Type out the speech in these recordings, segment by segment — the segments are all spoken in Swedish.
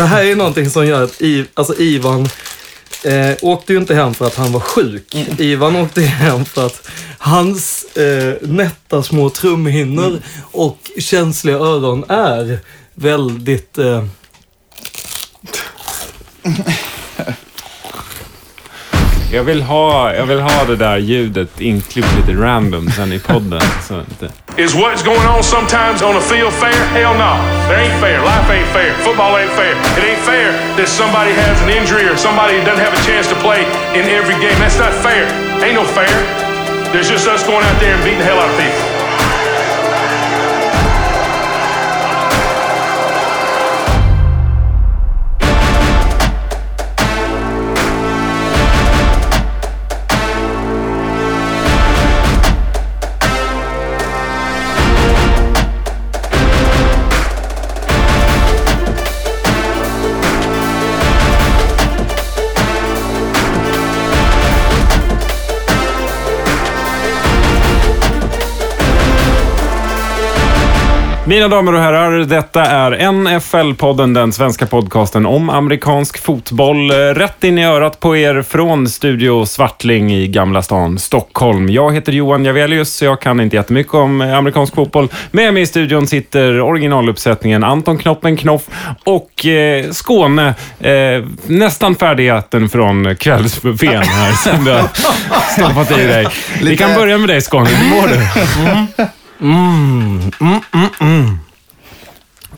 det här är någonting som gör att I, alltså Ivan eh, åkte ju inte hem för att han var sjuk. Ivan åkte hem för att hans eh, nätta små trumhinnor och känsliga öron är väldigt... Eh, jag vill ha, jag vill ha det där ljudet inklippt lite random sen i podden. Så inte. Is what's going on sometimes on a field fair? Hell no. It ain't fair. Life ain't fair. Football ain't fair. It ain't fair that somebody has an injury or somebody doesn't have a chance to play in every game. That's not fair. Ain't no fair. There's just us going out there and beating the hell out of people. Mina damer och herrar, detta är NFL-podden, den svenska podcasten om amerikansk fotboll. Rätt in i örat på er från Studio Svartling i Gamla stan, Stockholm. Jag heter Johan Javelius, så jag kan inte jättemycket om amerikansk fotboll. Med mig i studion sitter originaluppsättningen Anton Knoppen Knoff och eh, Skåne, eh, nästan färdigäten från kvällsbuffén här som du har stoppat i dig. Vi kan börja med dig Skåne, hur mår du? Mm, mm, mm,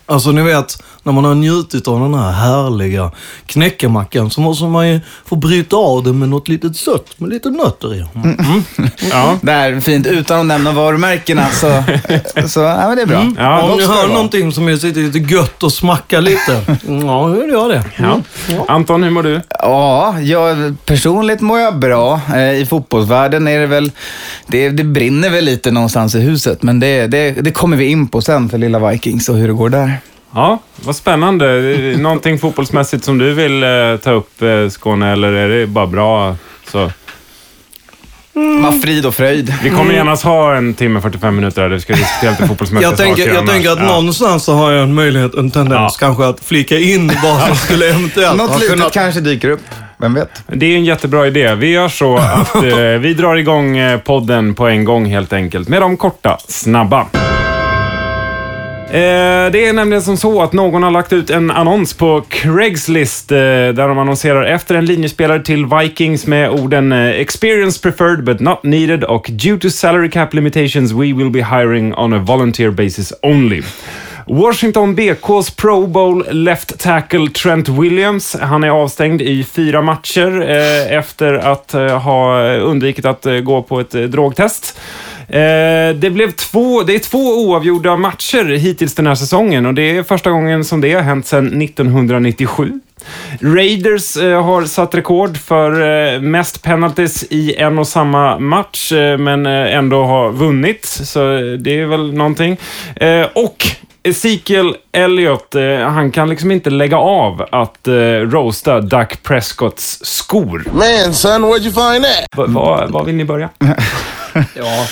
alltså ni vet, när man har njutit av den här härliga knäckemackan så måste man ju få bryta av det med något litet sött med lite nötter i. Mm. Ja. Det här är fint. Utan att nämna varumärkena så, så ja, men det är bra. Ja, Om ni hör någonting som är lite lite gött och smackar lite, ja, hur gör det? Ja. Anton, hur mår du? Ja, jag, personligt mår jag bra. Eh, I fotbollsvärlden är det väl, det, det brinner väl lite någonstans i huset, men det, det, det kommer vi in på sen för lilla Vikings och hur det går där. Ja, vad spännande. Någonting fotbollsmässigt som du vill eh, ta upp, eh, Skåne, eller är det bara bra? Så. Mm. frid och fröjd. Vi kommer gärna ha en timme 45 minuter där vi ska diskutera lite fotbollsmässiga Jag tänker, saker. jag tänker att Ja. någonstans så har jag en möjlighet, en tendens Ja. kanske att flika in vad som skulle eventuellt Något litet kunnat... kanske dyker upp. Vem vet? Det är en jättebra idé. Vi gör så att eh, vi drar igång eh, podden på en gång helt enkelt. Med de korta, snabba. Eh, Det är nämligen som så att någon har lagt ut en annons på Craigslist eh, där de annonserar efter en linjespelare till Vikings med orden eh, “Experience preferred but not needed” och “Due to salary cap limitations we will be hiring on a volunteer basis only”. Washington BKs Pro Bowl left tackle Trent Williams. Han är avstängd i fyra matcher eh, efter att eh, ha undvikit att eh, gå på ett eh, drogtest. Eh, det, blev två, det är två oavgjorda matcher hittills den här säsongen och det är första gången som det har hänt sedan 1997. Raiders eh, har satt rekord för eh, mest penalties i en och samma match, men ändå har vunnit. Så det är väl någonting. Och Ezekiel Elliott, eh, han kan liksom inte lägga av att eh, roasta Dak Prescotts skor. Man, son, where'd you find that? Va, va, var vill ni börja? Ja.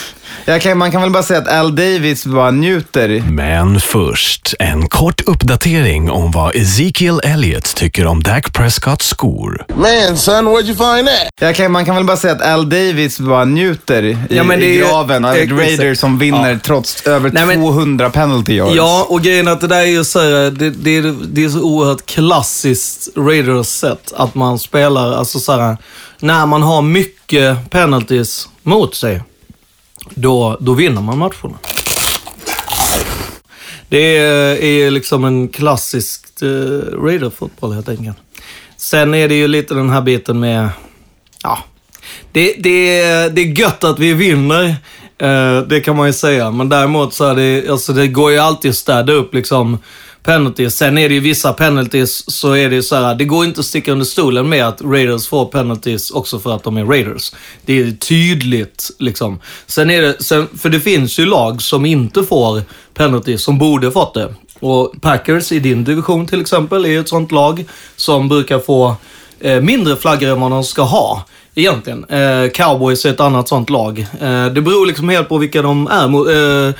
Jag kan, man kan väl bara säga att Al Davis bara njuter. Men först, en kort uppdatering om vad Ezekiel Elliott tycker om Dak Prescotts skor. Man, son, where'd you find that? Jag kan, man kan väl bara säga att Al Davis bara njuter i, Ja, men det är i graven av ett. Raider som vinner trots över Nej, men- 200 penalty yards. Ja, och grejen att det där är ju så här, det, det, är- det är så oerhört klassiskt Raiders sätt att man spelar, alltså så här, när man har mycket penalties mot sig, då, då vinner man matcherna. Det är, är liksom en klassisk uh, eh, Raider-fotboll helt enkelt. Sen är det ju lite den här biten med, ja, det, det, är- det är gött att vi vinner. Eh, det kan man ju säga. Men däremot så är det, alltså det går ju alltid att städa upp liksom penalties. Sen är det ju vissa penalties så är det ju så här, det går inte att sticka under stolen med att Raiders får penalties också för att de är Raiders. Det är tydligt liksom. Sen är det, sen, för det finns ju lag som inte får penalties, som borde fått det. Och Packers i din division till exempel är ett sånt lag som brukar få eh, mindre flaggor än vad de ska ha. Egentligen. Eh, Cowboys är ett annat sånt lag. Eh, det beror liksom helt på vilka de är. Eh,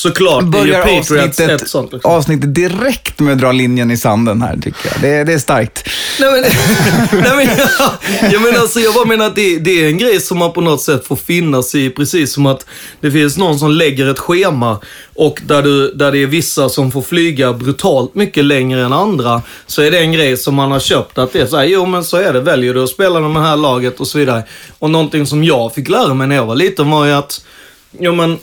såklart, det är ju Börjar Patriots avsnittet, ett sånt. Liksom. avsnittet direkt med att dra linjen i sanden här, tycker jag. Det, det är starkt. Nej men, nej, men jag, jag, menar, alltså, jag bara menar att det, det är en grej som man på något sätt får finna sig i. Precis som att det finns någon som lägger ett schema och där, du, där det är vissa som får flyga brutalt mycket längre än andra. Så är det en grej som man har köpt. Att det är så här, jo men så är det. Väljer du att spela med det här laget och så vidare. Och någonting som jag fick lära mig när jag var liten var ju att, jo men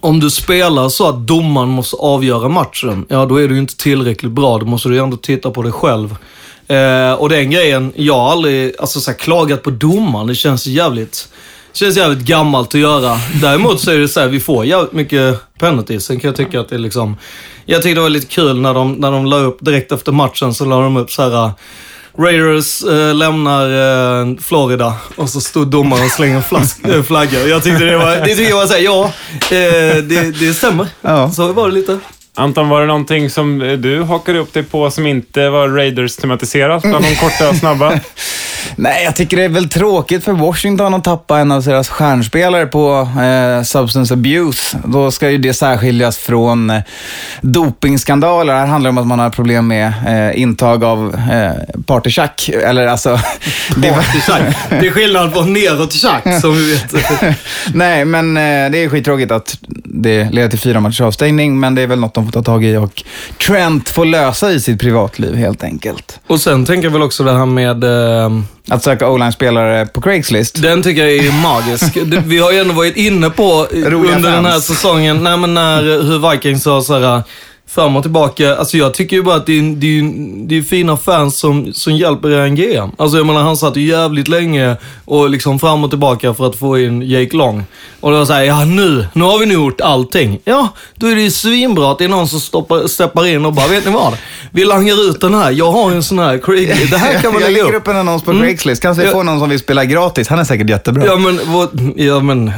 om du spelar så att domaren måste avgöra matchen, ja då är du ju inte tillräckligt bra. Då måste du ju ändå titta på dig själv. Eh, och den grejen, jag har aldrig alltså, så här, klagat på domaren. Det känns jävligt, känns jävligt gammalt att göra. Däremot så är det så här, vi får jävligt mycket penalties. Sen kan jag tycka att det är liksom... Jag tyckte det var lite kul när de, när de la upp direkt efter matchen så la de upp så här... Raiders eh, lämnar eh, Florida och så stod domaren och slänger flask, eh, flaggor. Jag tyckte det var, det tyckte jag var såhär, ja, eh, det, det stämmer. Ja. Så var det lite. Anton, var det någonting som du hakade upp dig på som inte var Raiders tematiserat bland de korta och snabba? Nej, jag tycker det är väl tråkigt för Washington att tappa en av deras stjärnspelare på eh, substance abuse. Då ska ju det särskiljas från eh, dopingskandaler. Här handlar det om att man har problem med eh, intag av eh, partychack. Eller alltså... det Partychack. Det är skillnad på neråt chack som vi vet. Nej, men eh, det är skittråkigt att det leder till fyra matchers avstängning, men det är väl något de får ta tag i och Trent får lösa i sitt privatliv helt enkelt. Och sen tänker jag väl också det här med... Eh, Att söka o-line-spelare på Craigslist. Den tycker jag är magisk. Vi har ju ändå varit inne på eh, Roliga under den här säsongen, nej, men när, hur Vikings har så här, fram och tillbaka. Alltså jag tycker ju bara att det är, det är, det är fina fans som, som hjälper er en GM. Alltså jag menar, han satt ju jävligt länge och liksom fram och tillbaka för att få in Jake Long. Och var såhär, ja nu, nu har vi nu gjort allting. Ja, då är det ju svinbra att det är någon som stoppar, steppar in och bara, vet ni vad? Vi langar ut den här. Jag har en sån här, Craig, det här kan man jag lägga lägger upp. upp en annons på Mm. Craigslist. Kanske vi Ja. får någon som vill spela gratis. Han är säkert jättebra. Ja men, vad, ja men,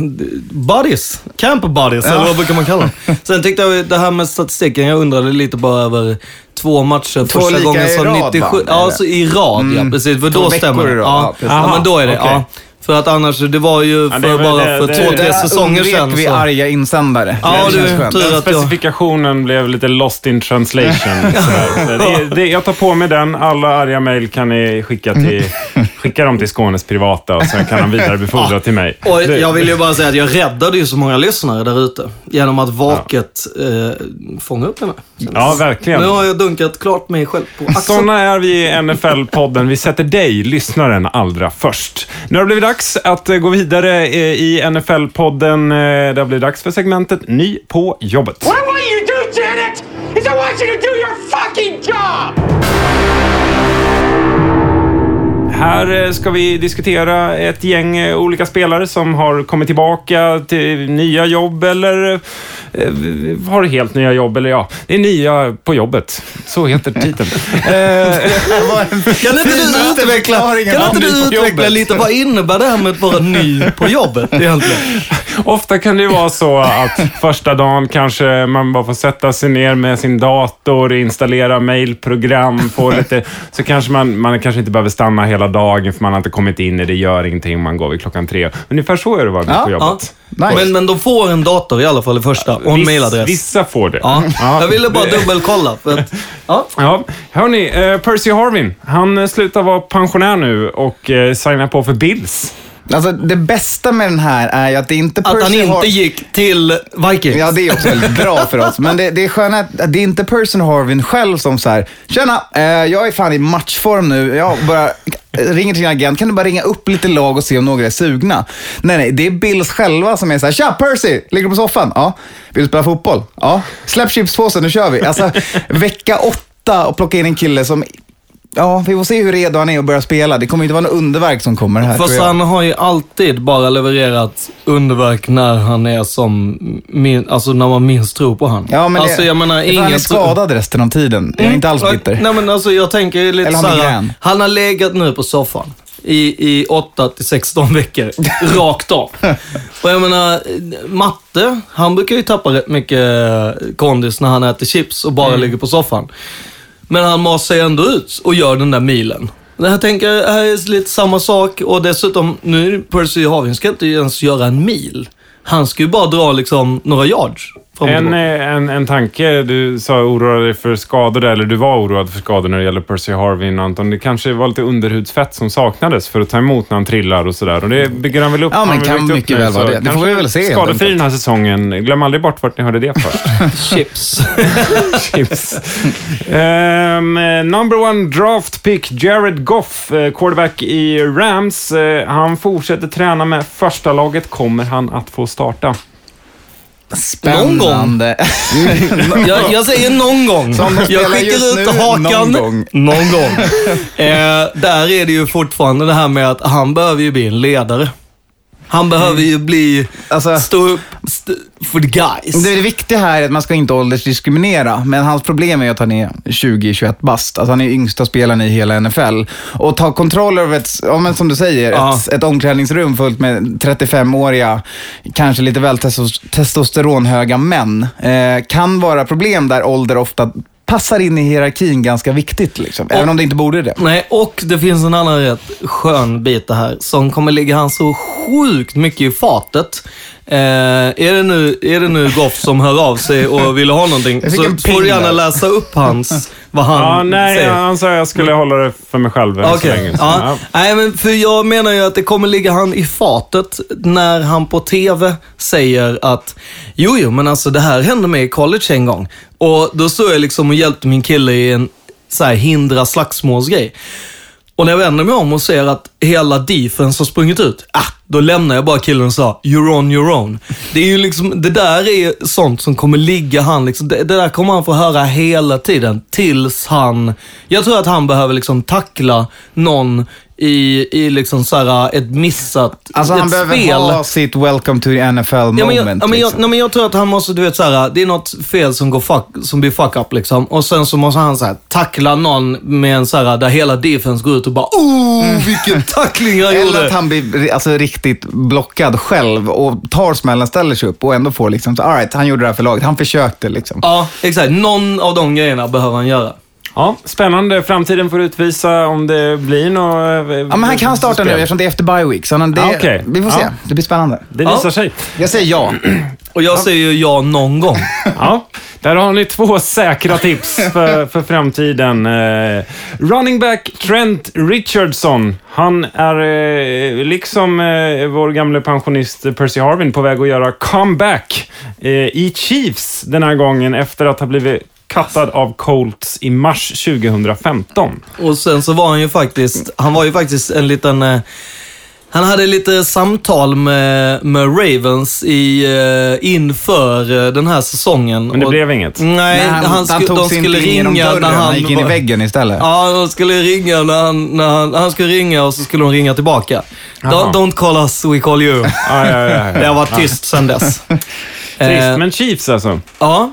buddies. Camp buddies, eller vad brukar man kalla dem? Sen tyckte jag det här med statistiken, jag undrade lite bara över två matcher Två första lika gången i som rad, 97. va? Ja, alltså i rad ja, precis. För Två då stämmer i det. rad, Ja, ja, ja, men då är det. Aha, Ja. För att annars, det var ju för väl bara det- för det- två, tre Där säsonger sedan. vi så- arga insändare. Ja, det det tur att jag... specifikationen blev lite lost in translation. Så det, det, jag tar på mig den. Alla arga mejl kan ni skicka, till, skicka dem till Skånes privata och sen kan de vidarebefordra till mig. Och jag vill ju bara säga att jag räddade ju så många lyssnare där ute. Genom att vaket eh, fånga upp henne. Ja, verkligen. Nu har jag dunkat klart mig själv på axeln. Sådana är vi i NFL-podden. Vi sätter dig, lyssnaren, allra först. Nu har det blivit dags att eh, gå vidare eh, i NFL-podden. Eh, Det har blivit dags för segmentet Ny på jobbet. What I want you to do, Janet, is I want you to do your fucking job! Här eh, ska vi diskutera ett gäng eh, olika spelare som har kommit tillbaka till nya jobb eller eh, har helt nya jobb. Eller ja, det är nya på jobbet. Så heter titeln. Kan inte du utveckla, kan inte du utveckla lite, vad innebär det här med att vara ny på jobbet egentligen? Ofta kan det ju vara så att första dagen kanske man bara får sätta sig ner med sin dator, installera mailprogram, få lite... Så kanske man, man kanske inte behöver stanna hela dagen för man har inte kommit in i det, gör ingenting, man går vid klockan tre. Ungefär så är det vara Ja, på Ja. jobbet. Nice. Men, men de får en dator i alla fall i första och en Viss- mailadress. Vissa får det. Ja. Jag ville bara dubbelkolla. För att, ja. Ja, hörni, eh, Percy Harvin, han eh, slutar vara pensionär nu och eh, signar på för Bills. Alltså, det bästa med den här är ju att det inte Att han Percy inte Har- gick till Vikings. Ja, det är också väldigt bra för oss. Men det, det är skönt att det är inte Person Harvin själv som så här, tjena, eh, jag är fan i matchform nu. Jag bara ringer till din agent, kan du bara ringa upp lite lag och se om några är sugna? Nej, nej, det är Bills själva som är så här, tja Percy, ligger du på soffan? Ja. Vill du spela fotboll? Ja. Släpp chipspåsen, nu kör vi. Alltså, vecka åtta och plocka in en kille som Ja, vi får se hur redo han är att börja spela. Det kommer inte vara något underverk som kommer här. Fast han har ju alltid bara levererat underverk när han är som, min, alltså när man minst tror på han. Ja, men alltså det, jag menar, för han är ingen skadad resten av tiden. Jag är inte alls Mm. bitter. Nej men alltså jag tänker lite Eller har såhär, han har legat nu på soffan i, i 8 till 16 veckor, rakt av. Och jag menar, Matte, han brukar ju tappa rätt mycket kondis när han äter chips och bara ligger på soffan. Men han masar ju ändå ut och gör den där milen. Jag tänker jag här är lite samma sak och dessutom, nu Percy Harvin ska inte ens göra en mil. Han ska ju bara dra liksom några yards. En, eh, en, en tanke, du sa oroa dig för skador, där, eller du var oroad för skador när det gäller Percy Harvin och Anton. Det kanske var lite underhudsfett som saknades för att ta emot när han trillar och sådär. Och det bygger han väl upp. Ja, men kan mycket nu, väl vara det. Det får vi väl se, Skadefri den här säsongen. Glöm aldrig bort vart ni hörde det först. Chips. Chips. Eh, number one draft pick, Jared Goff, eh, quarterback i Rams. Eh, han fortsätter träna med första laget. Kommer han att få starta? Spännande. Jag, jag säger någon gång. Jag skickar ut hakan. någon gång. Någon gång. Eh, där är det ju fortfarande det här med att han behöver ju bli en ledare. Han behöver ju bli, Alltså- stå upp st for the guys. Det, det viktiga här är att man ska inte åldersdiskriminera, men hans problem är att han är 20-21 bast. Alltså han är yngsta spelaren i hela NFL. Och ta kontroll över ett, ja, men som du säger, Ja. ett, ett omklädningsrum fullt med 35-åriga, kanske lite väl testos- testosteronhöga män, eh, kan vara problem där ålder ofta passar in i hierarkin ganska viktigt. Liksom. Även om det inte borde det. Nej, och det finns en annan rätt skön bit det här som kommer ligga han så sjukt mycket i fatet. Eh, är, det nu, är det nu Goff som hör av sig och vill ha någonting så får du gärna läsa upp hans, vad han Ja, nej, säger. han sa jag skulle hålla det för mig själv än så länge. Så, Ja. ja. Nej, men för jag menar ju att det kommer ligga han i fatet när han på TV säger att jo, jo, men alltså det här hände mig i college en gång. Och då stod jag liksom och hjälpte min kille i en så här hindra slagsmålsgrej. Och när jag vänder mig om och ser att hela defense har sprungit ut, ah, då lämnar jag bara killen och sa “You're on your own”. Det är ju liksom, det där är sånt som kommer ligga han, liksom, det, det där kommer han få höra hela tiden tills han, jag tror att han behöver liksom tackla någon i, i liksom så här ett missat Alltså han ett behöver spel. ha sitt welcome to the NFL moment. Ja, men, jag, ja, men, jag, liksom. nej, men jag tror att han måste, du vet såhär, det är något fel som, går fuck, som blir fuck up liksom. Och sen så måste han såhär, tackla någon med en såhär, där hela defense går ut och bara oh, vilken tackling jag Eller gjorde. att han blir alltså, riktigt blockad själv och tar smällen, ställer sig upp och ändå får liksom, så, all right, han gjorde det här för laget. Han försökte liksom. Ja, exakt. Någon av de grejerna behöver han göra. Ja, spännande. Framtiden får utvisa om det blir något... Ja, men han kan starta nu eftersom det är efter bye week. Så han, det, Ja, okej. Vi får Ja. se. Det blir spännande. Det Ja. visar sig. Jag säger ja. Och jag säger ju ja någon gång. Ja, där har ni två säkra tips för, för framtiden. Eh, running back Trent Richardson. Han är, eh, liksom eh, vår gamle pensionist Percy Harvin, på väg att göra comeback eh, i Chiefs den här gången efter att ha blivit kattad av Colts i mars 2015. Och sen så var han ju faktiskt, han var ju faktiskt en liten... Eh, han hade lite samtal med, med Ravens i, eh, inför eh, den här säsongen. Men det Och- blev inget. Nej, Nej, han, han, han, sku, tog de sig skulle inte in genom ringa dörren, när han... han gick in i väggen istället. Ja, de skulle ringa när han, när han, han skulle ringa och så skulle de ringa tillbaka. Don't, don't call us, we call you. Ja, ja, ja, ja. Det har varit tyst sedan dess. Trist, men Chiefs alltså. Ja,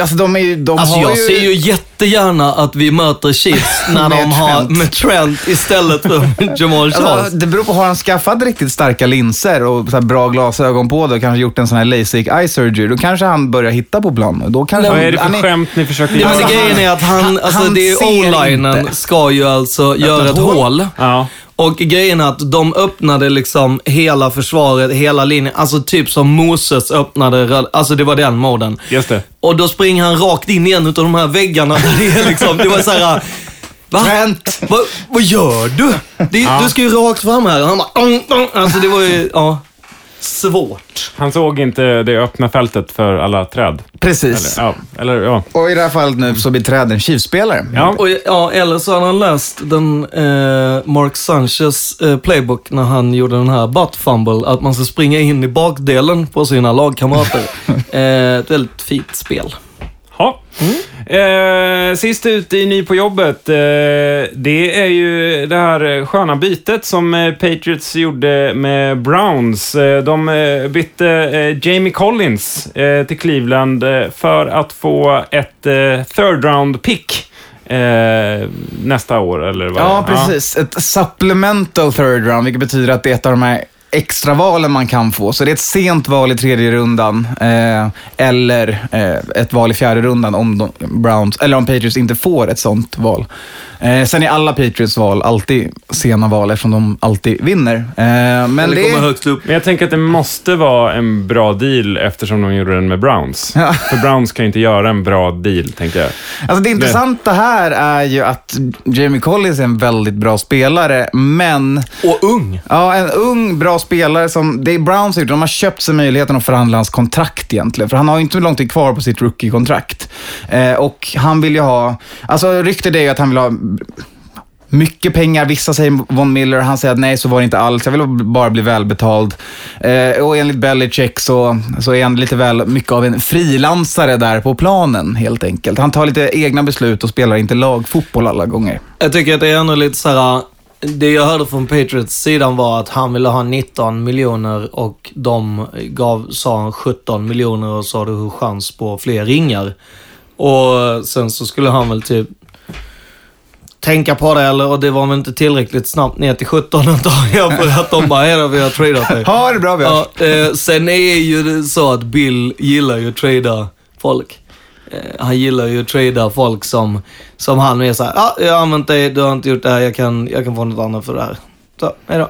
Alltså de, är ju, de alltså har jag ju... ser ju jättegärna att vi möter Chiefs när de har Trent. med Trent istället för Jamal Charles. Alltså, det beror på, har han skaffat riktigt starka linser och så här bra glasögon på det och kanske gjort en sån här LASIK eye surgery, då kanske han börjar hitta på plan. Då kanske Vad är det han för skämt ni försöker göra? grejen är att han, han- alltså han det är o-linen ska ju alltså göra ett hål. hål. Ja. Och grejen är att de öppnade liksom hela försvaret, hela linjen. Alltså typ som Moses öppnade, alltså det var den moden. Just det. Och då springer han rakt in i en av de här väggarna. Det, är liksom, det var så här. Va? Trent! Va, vad gör du? Det, Du ska ju rakt fram här. Han bara... Alltså det var ju, ja. Svårt. Han såg inte det öppna fältet för alla träd. Precis. Eller, ja, eller, ja. Och i det här fallet nu så blir träd en Chiefs-spelare. Ja. Och, ja, eller så har han läst den eh, Mark Sanchez eh, playbook när han gjorde den här butt fumble. Att man ska springa in i bakdelen på sina lagkamrater. eh, ett väldigt fint spel. Ja. Eh, sist ut i Ny på jobbet, eh, det är ju det här sköna bytet som eh, Patriots gjorde med Browns. Eh, de eh, bytte Jamie Collins till Cleveland för att få ett third round pick eh, nästa år, eller vad Ja, precis. Ett supplemental third round, vilket betyder att det är ett av de här extravalen man kan få. Så det är ett sent val i tredje rundan eh, eller eh, ett val i fjärde rundan om, de, Browns, eller om Patriots inte får ett sånt val. Eh, sen är alla Patriots val alltid sena val eftersom de alltid vinner. Eh, men det, upp. Men jag tänker att det måste vara en bra deal eftersom de gjorde den med Browns. Ja. För Browns kan ju inte göra en bra deal, tänkte jag. Alltså det intressanta här är ju att Jamie Collins är en väldigt bra spelare, men Och ung. Ja, en ung, bra spelare som det är Browns har gjort. De har köpt sig möjligheten att förhandla hans kontrakt egentligen. För han har ju inte så lång tid kvar på sitt rookie-kontrakt. Eh, och han vill ju ha, alltså ryktet är ju att han vill ha mycket pengar. Vissa säger Von Miller, han säger att nej, så var det inte alls. Jag vill bara bli välbetald. Eh, och enligt Belichick så, så är han lite väl mycket av en frilansare där på planen helt enkelt. Han tar lite egna beslut och spelar inte lagfotboll alla gånger. Jag tycker att det är ändå lite så här. Det jag hörde från Patriots sidan var att han ville ha 19 miljoner och de gav, sa han 17 miljoner och sa du har chans på fler ringar. Och sen så skulle han väl typ tänka på det eller och det var väl inte tillräckligt snabbt ner till 17 antar jag för att de bara, hej då, vi har tradat dig. Ha det bra Björn. Ja, eh, sen är ju det så att Bill gillar ju att trada folk. Eh, han gillar ju att trada folk som, som han är såhär, ah, jag har använt dig, du har inte gjort det här, jag kan, jag kan få något annat för det här. Så, hejdå.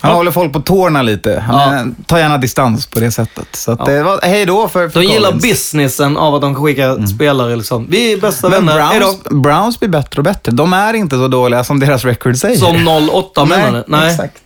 Han håller folk på tårna lite. Han Ja. eh, tar gärna distans på det sättet. Så att Ja. var hej då för, för De gillar Collins. businessen av att de kan skicka spelare liksom. Vi är bästa Men vänner. Browns, Browns blir bättre och bättre. De är inte så dåliga som deras record säger. Som 08 menar du? Nej. exakt.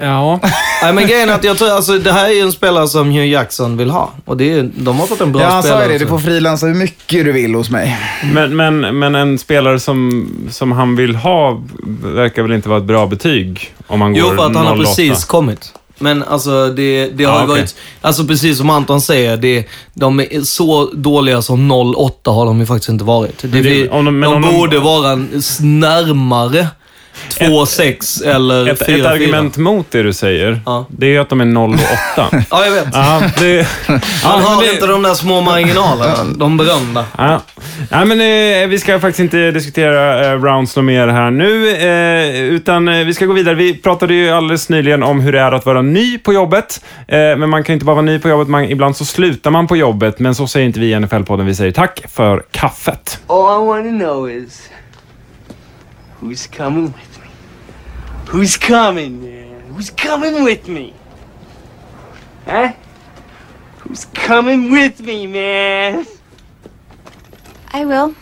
Ja. Nej, men grejen är att jag tror, alltså det här är ju en spelare som Hugh Jackson vill ha. Och det är, de har fått en bra Ja, han sa spelare. ju det. Du får frilansa hur mycket du vill hos mig. Men, men, men en spelare som, som han vill ha verkar väl inte vara ett bra betyg om man Jo, går för att han har 08. precis kommit. Men alltså det, det har Ja, ju okej. varit, alltså precis som Anton säger, det, de är så dåliga som 08 har de ju faktiskt inte varit. Det, det- om de- men de om de- borde vara närmare 2-6 eller 4-4. Ett, ett argument mot det du säger, Ja. det är att de är 08. Ja, jag vet. ja, det, Man ja, har det- inte de där små marginalerna, de berömda. Ja. Nej, men eh, vi ska faktiskt inte diskutera eh, Browns något mer här nu, eh, utan eh, vi ska gå vidare. Vi pratade ju alldeles nyligen om hur det är att vara ny på jobbet, eh, men man kan inte bara vara ny på jobbet, man, ibland så slutar man på jobbet, men så säger inte vi i NFL-podden. Vi säger tack för kaffet. All I want to know is who's coming with? Who's coming, man? Who's coming with me? Huh? Who's coming with me, man? I will.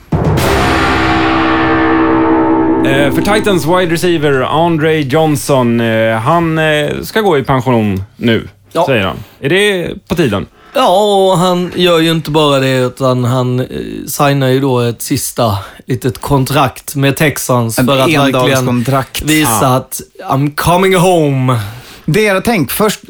Eh, för Titans wide receiver Andre Johnson, eh, han eh, ska gå i pension nu, Ja. säger han. Är det på tiden? Ja, och han gör ju inte bara det, utan han eh, signar ju då ett sista litet kontrakt med Texans för att verkligen endagskontrakt. visa att I'm coming home. Det jag tänkt, först,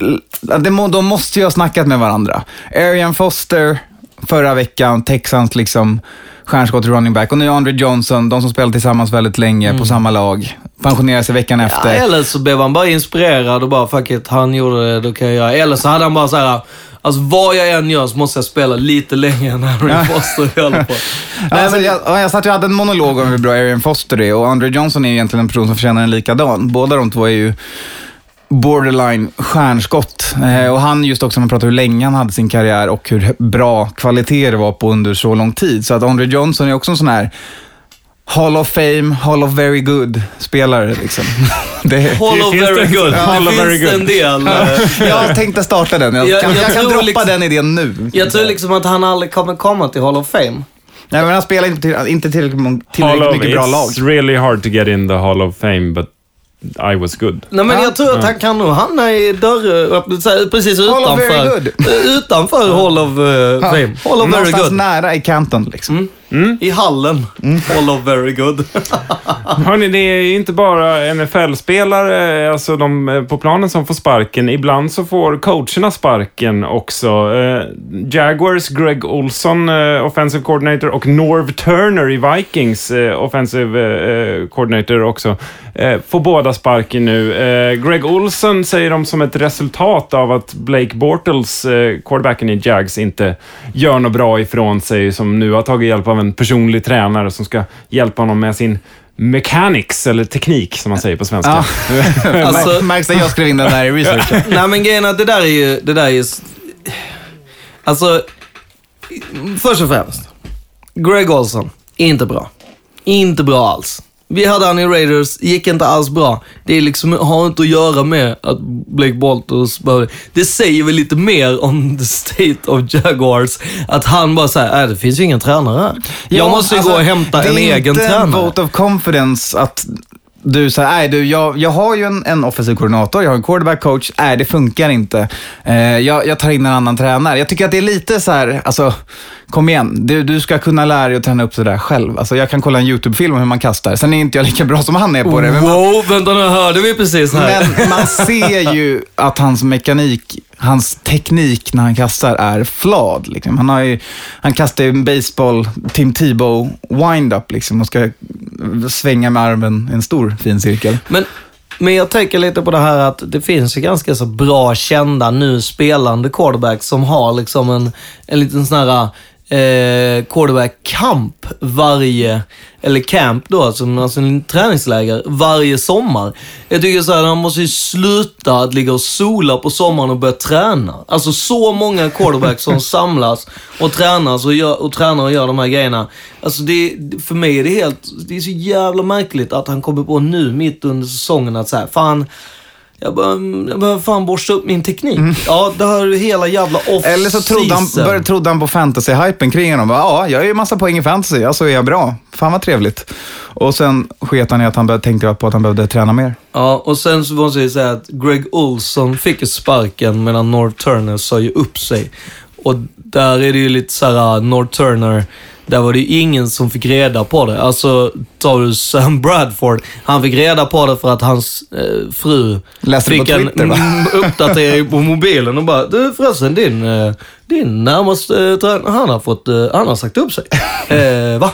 må, de måste ju ha snackat med varandra. Arian Foster förra veckan, Texans liksom stjärnskott running back och nu Andre Johnson, de som spelat tillsammans väldigt länge på samma lag. Pensionerar sig veckan Ja, efter. eller så blev han bara inspirerad och bara fuck it, han gjorde det, då kan jag göra. Eller så hade han bara så här. Alltså vad jag än gör så måste jag spela lite längre än Harry Foster fall. Nej, men jag, ja, jag satt och hade en monolog om hur bra Arian Foster är och Andre Johnson är egentligen en person som förtjänar en likadan. Båda de två är ju borderline stjärnskott. Eh, och han just också, man pratar hur länge han hade sin karriär och hur bra kvalitet det var på under så lång tid. Så att Andre Johnson är också en sån här Hall of Fame, Hall of Very Good-spelare. Liksom. Det, Hall of Finns det- very good. Hall Det of very finns good. en del. eh, jag tänkte starta den. Jag, Jag- kan, jag jag, kan droppa liksom- den idén nu. Jag tror liksom att han aldrig kommer komma till Hall of Fame. Nej, men han spelar inte, till, inte tillräckligt, tillräckligt of, mycket bra lag. it's really hard to get in the Hall of Fame, but I was good. Nej men Ja. jag tror att han kan nog hamna i så här, precis Hall of very utanför. good. Eh, Utanför Hall of eh, Fame. Hall of very Någonstans good. nära i Canton liksom. I hallen. All of very good. Hörni, det är inte bara NFL-spelare alltså de eh, på planen som får sparken. Ibland så får coacherna sparken också. Eh, Jaguars Greg Olson, eh, offensive coordinator, och Norv Turner i Vikings, eh, offensive eh, coordinator också, eh, får båda sparken nu. Eh, Greg Olson säger de som ett resultat av att Blake Bortles, eh, quarterbacken i Jags, inte gör något bra ifrån sig, som nu har tagit hjälp av en personlig tränare som ska hjälpa honom med sin mechanics, eller teknik som man säger på svenska. Ja. Alltså- Märks att jag skrev in den där i researchen. Nej men grejen är att det där är ju, det där är ju... Alltså, först och främst. Greg Olson, inte bra. Inte bra alls. Vi hade han i Raiders, gick inte alls bra. Det är liksom, har inte att göra med att Blake Bolters behöver... Det säger väl lite mer om the state of Jaguars, att han bara säger, äh, det finns ju ingen tränare här. Jag Ja, måste ju alltså, gå och hämta en egen Det är inte en tränare. vote of confidence att du säger, nej du, jag, jag har ju en, en offensiv koordinator, jag har en quarterback coach, nej det funkar inte. Eh, jag, jag tar in en annan tränare. Jag tycker att det är lite så här, alltså, kom igen, du, du ska kunna lära dig att träna upp det där själv. Alltså, jag kan kolla en YouTube-film om hur man kastar. Sen är inte jag lika bra som han är på det. Men man, Wow, vänta nu hörde vi precis här. men man ser ju att hans mekanik, hans teknik när han kastar är flawed. Liksom. Han, har ju, han kastar en baseball, Tim Tebow wind-up liksom, och ska svänga med armen i en stor fin cirkel. Men, men jag tänker lite på det här att det finns ju ganska så bra kända nu spelande quarterbacks som har liksom en, en liten sån här eh, quarterback-kamp varje, eller camp då, alltså, alltså en träningsläger varje sommar. Jag tycker så här, han måste ju sluta att ligga och sola på sommaren och börja träna. Alltså så många quarterbacks som samlas och tränas och, gör, och tränar och gör de här grejerna. Alltså det, för mig är det helt, det är så jävla märkligt att han kommer på nu mitt under säsongen att säga, fan, jag behöver, jag behöver fan borsta upp min teknik. Ja, det har du hela jävla off Eller så trodde han, började, trodde han på fantasy-hypen kring honom. Bara, Ja, jag har ju massa poäng i fantasy, alltså är jag bra. Fan vad trevligt. Och sen sket han i att han började, tänkte på att han behövde träna mer. Ja, och sen så måste jag säga att Greg Olson fick sparken medan North Turner sa ju upp sig. Och där är det ju lite såhär, North Turner, där var det ju ingen som fick reda på det. Alltså, tar du Sam Bradford, han fick reda på det för att hans eh, fru Läste fick på Twitter, en va? uppdatering på mobilen och bara, du förresten, din, eh, din närmaste eh, tränare, han har fått, eh, han har sagt upp sig. Eh, va?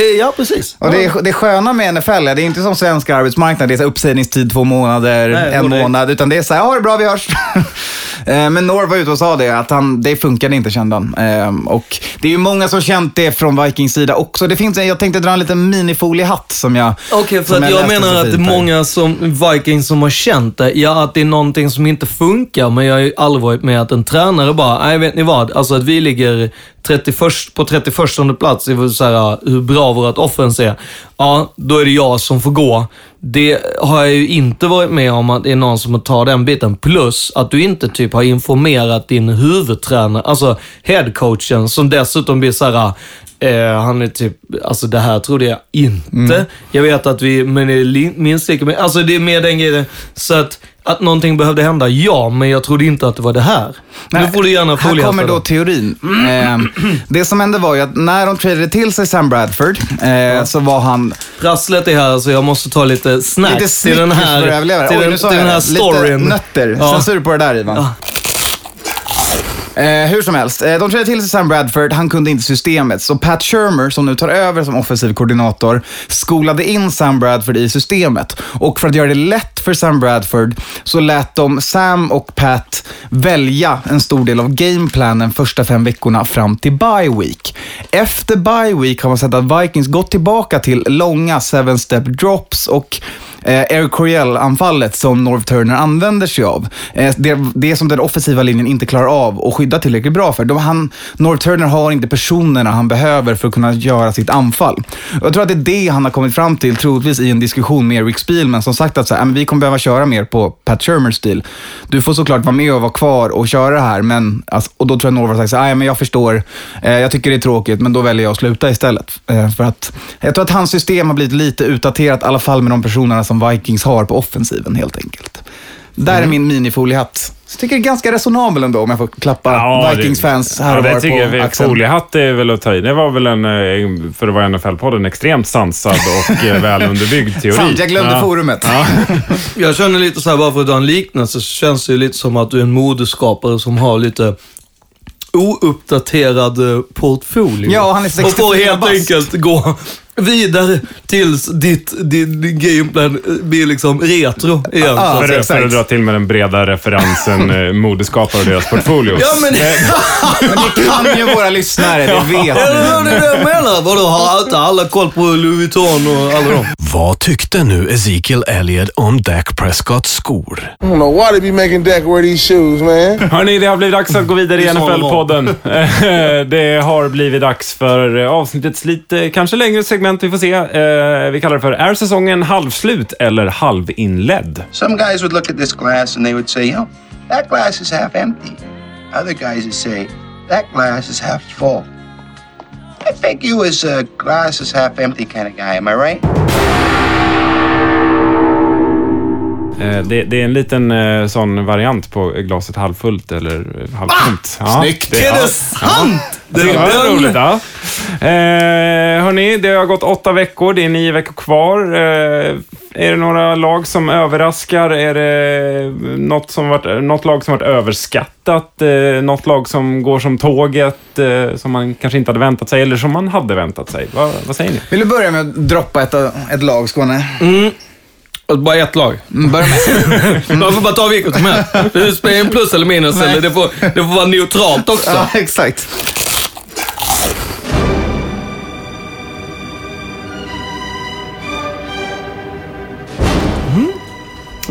Eh, ja, precis. Och det, är, det sköna med NFL, är, det är inte som svensk arbetsmarknad, det är så uppsägningstid två månader, Nej, en det- månad, utan det är så här, ja det är bra, vi hörs. Eh, Men Norr var ute och sa det, att han, det funkade inte kände han. Eh, Och det är ju många som känt det från Vikings sida också. Det finns, en- jag tänkte dra en liten minifoliehatt som jag Okej, för som att jag, läste menar att det är många som, Vikings som har känt det. Ja, att det är någonting som inte funkar, men jag har ju aldrig varit med att en tränare bara, nej vet ni vad? Alltså att vi ligger 31, på 31 plats i så här, hur bra vårt offens är. Ja, då är det jag som får gå. Det har jag ju inte varit med om att det är någon som tar den biten. Plus att du inte typ har informerat din huvudtränare, alltså headcoachen, som dessutom blir så här. Eh, han är typ, alltså det här trodde jag inte. Jag vet att vi, men det är minst lika mycket, alltså det är mer den grejen. Så att, att någonting behövde hända, ja, men jag trodde inte att det var det här. nu får du gärna Här kommer då då. teorin. Eh, det som hände var ju att när de tradade till sig Sam Bradford eh, så var han Prasslet är här, så jag måste ta lite snacks lite till den här, till Oj, den, till den här storyn. Lite nötter. Ja. Censur på det där Ivan. Eh, hur som helst, eh, de trädde till sig Sam Bradford, han kunde inte systemet. Så Pat Shermer, som nu tar över som offensiv koordinator, skolade in Sam Bradford i systemet. Och för att göra det lätt för Sam Bradford så lät de Sam och Pat välja en stor del av gameplanen första fem veckorna fram till bye week. Efter bye week har man sett att Vikings gått tillbaka till långa seven step drops och eh, Eric Coryell-anfallet som North Turner använder sig av. Eh, det, det som den offensiva linjen inte klarar av att skydda tillräckligt bra för. De, han, North Turner har inte personerna han behöver för att kunna göra sitt anfall. Jag tror att det är det han har kommit fram till, troligtvis i en diskussion med Eric Spielman, som sagt att så här, men vi kommer behöva köra mer på Pat Shermers stil. Du får såklart vara med och vara kvar och köra det här, men, alltså, och då tror jag North har sagt så här, "Nej, men jag förstår, eh, jag tycker det är tråkigt, men då väljer jag att sluta istället. Eh, för att, jag tror att hans system har blivit lite utdaterat, i alla fall med de personerna som Vikings har på offensiven helt enkelt. Där Mm. är min minifoliehatt. Så jag tycker det är ganska resonabel ändå om jag får klappa Vikings-fans här ja, och var tycker på jag. axeln. Foliehatt är väl att ta i. Det var väl en, eh, för att vara NFL-podden, extremt sansad och eh, väl underbyggd teori. Fan, jag glömde ja. forumet. Jag känner lite så här, bara för att dra en liknelse, så känns det ju lite som att du är en modeskapare som har lite ouppdaterad eh, portfolio. Ja, han är Och får 64 helt bast. enkelt gå vidare tills ditt, din, din gameplan blir liksom retro igen. Ja, så att För, för att dra till med den breda referensen eh, modeskapare och deras portfolios. Ja, men... Men det kan ju våra lyssnare, det vet Ja, ni. det var det jag menar. Vadå, har inte alla koll på Louis Vuitton och alla dem? Vad tyckte nu Ezekiel Elliott om Dak Prescotts skor? I don't know why they be making Dak wear these shoes, man. Hörni, det har blivit dags att gå vidare i är NFL-podden. Eh, det har blivit dags för eh, avsnittets lite, kanske längre segment. Vi får se. Eh, Vi kallar det för Är säsongen halvslut eller halvinledd? Some guys would look at this glass and they would say, you know, that glass is half empty. Other guys would say, that glass is half full. I think you was a glass is half empty kind of guy, am I right? Eh, Det, det är en liten eh, sån variant på glaset halvfullt eller halvtomt. Ja, Snyggt! det- Är ja. det sant? Det Det var är roligt. Ja. Eh, hörni, det har gått åtta veckor. Det är nio veckor kvar. Eh, är det några lag som överraskar? Är det något, som varit, något lag som varit överskattat? Eh, något lag som går som tåget, eh, som man kanske inte hade väntat sig, eller som man hade väntat sig? Va, vad säger ni? Vill du börja med att droppa ett, ett lag, Skåne? Bara ett lag. Mm, Börja med. Man får bara ta vilket som helst. Det spelar ingen plus eller minus, Nej. eller det får, det får vara neutralt också. Ja, exakt.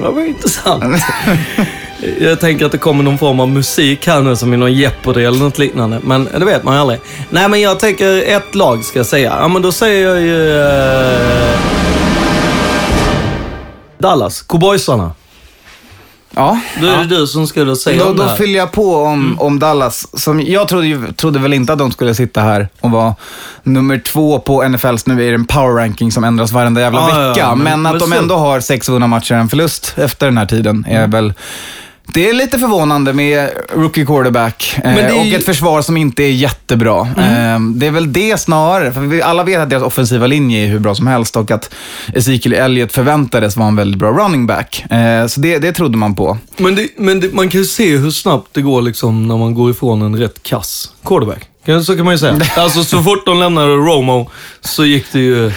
Det var intressant. Jag tänker att det kommer någon form av musik här nu som i någon Jeopardy eller något liknande. Men det vet man ju aldrig. Nej, men jag tänker ett lag ska jag säga. Ja, men då säger jag ju... Eh, Dallas, cowboysarna. Ja. Då är det du som skulle säga Då, om det då här. fyller jag på om, om Dallas. Som, jag trodde, ju, trodde väl inte att de skulle sitta här och vara nummer två på NFLs, nu är det en power ranking som ändras varenda jävla Ja, ja, vecka. ja, men- men, att de ändå har sex vunna matcher och en förlust efter den här tiden är väl... Det är lite förvånande med rookie quarterback eh, det är och ju- ett försvar som inte är jättebra. Eh, det är väl det snarare, för vi alla vet att deras offensiva linje är hur bra som helst och att Ezekiel Elliott förväntades vara en väldigt bra running back. Eh, så det, det trodde man på. Men, det, men det, man kan ju se hur snabbt det går liksom när man går ifrån en rätt kass quarterback. Så kan man ju säga. Alltså så fort de lämnade Romo så gick det ju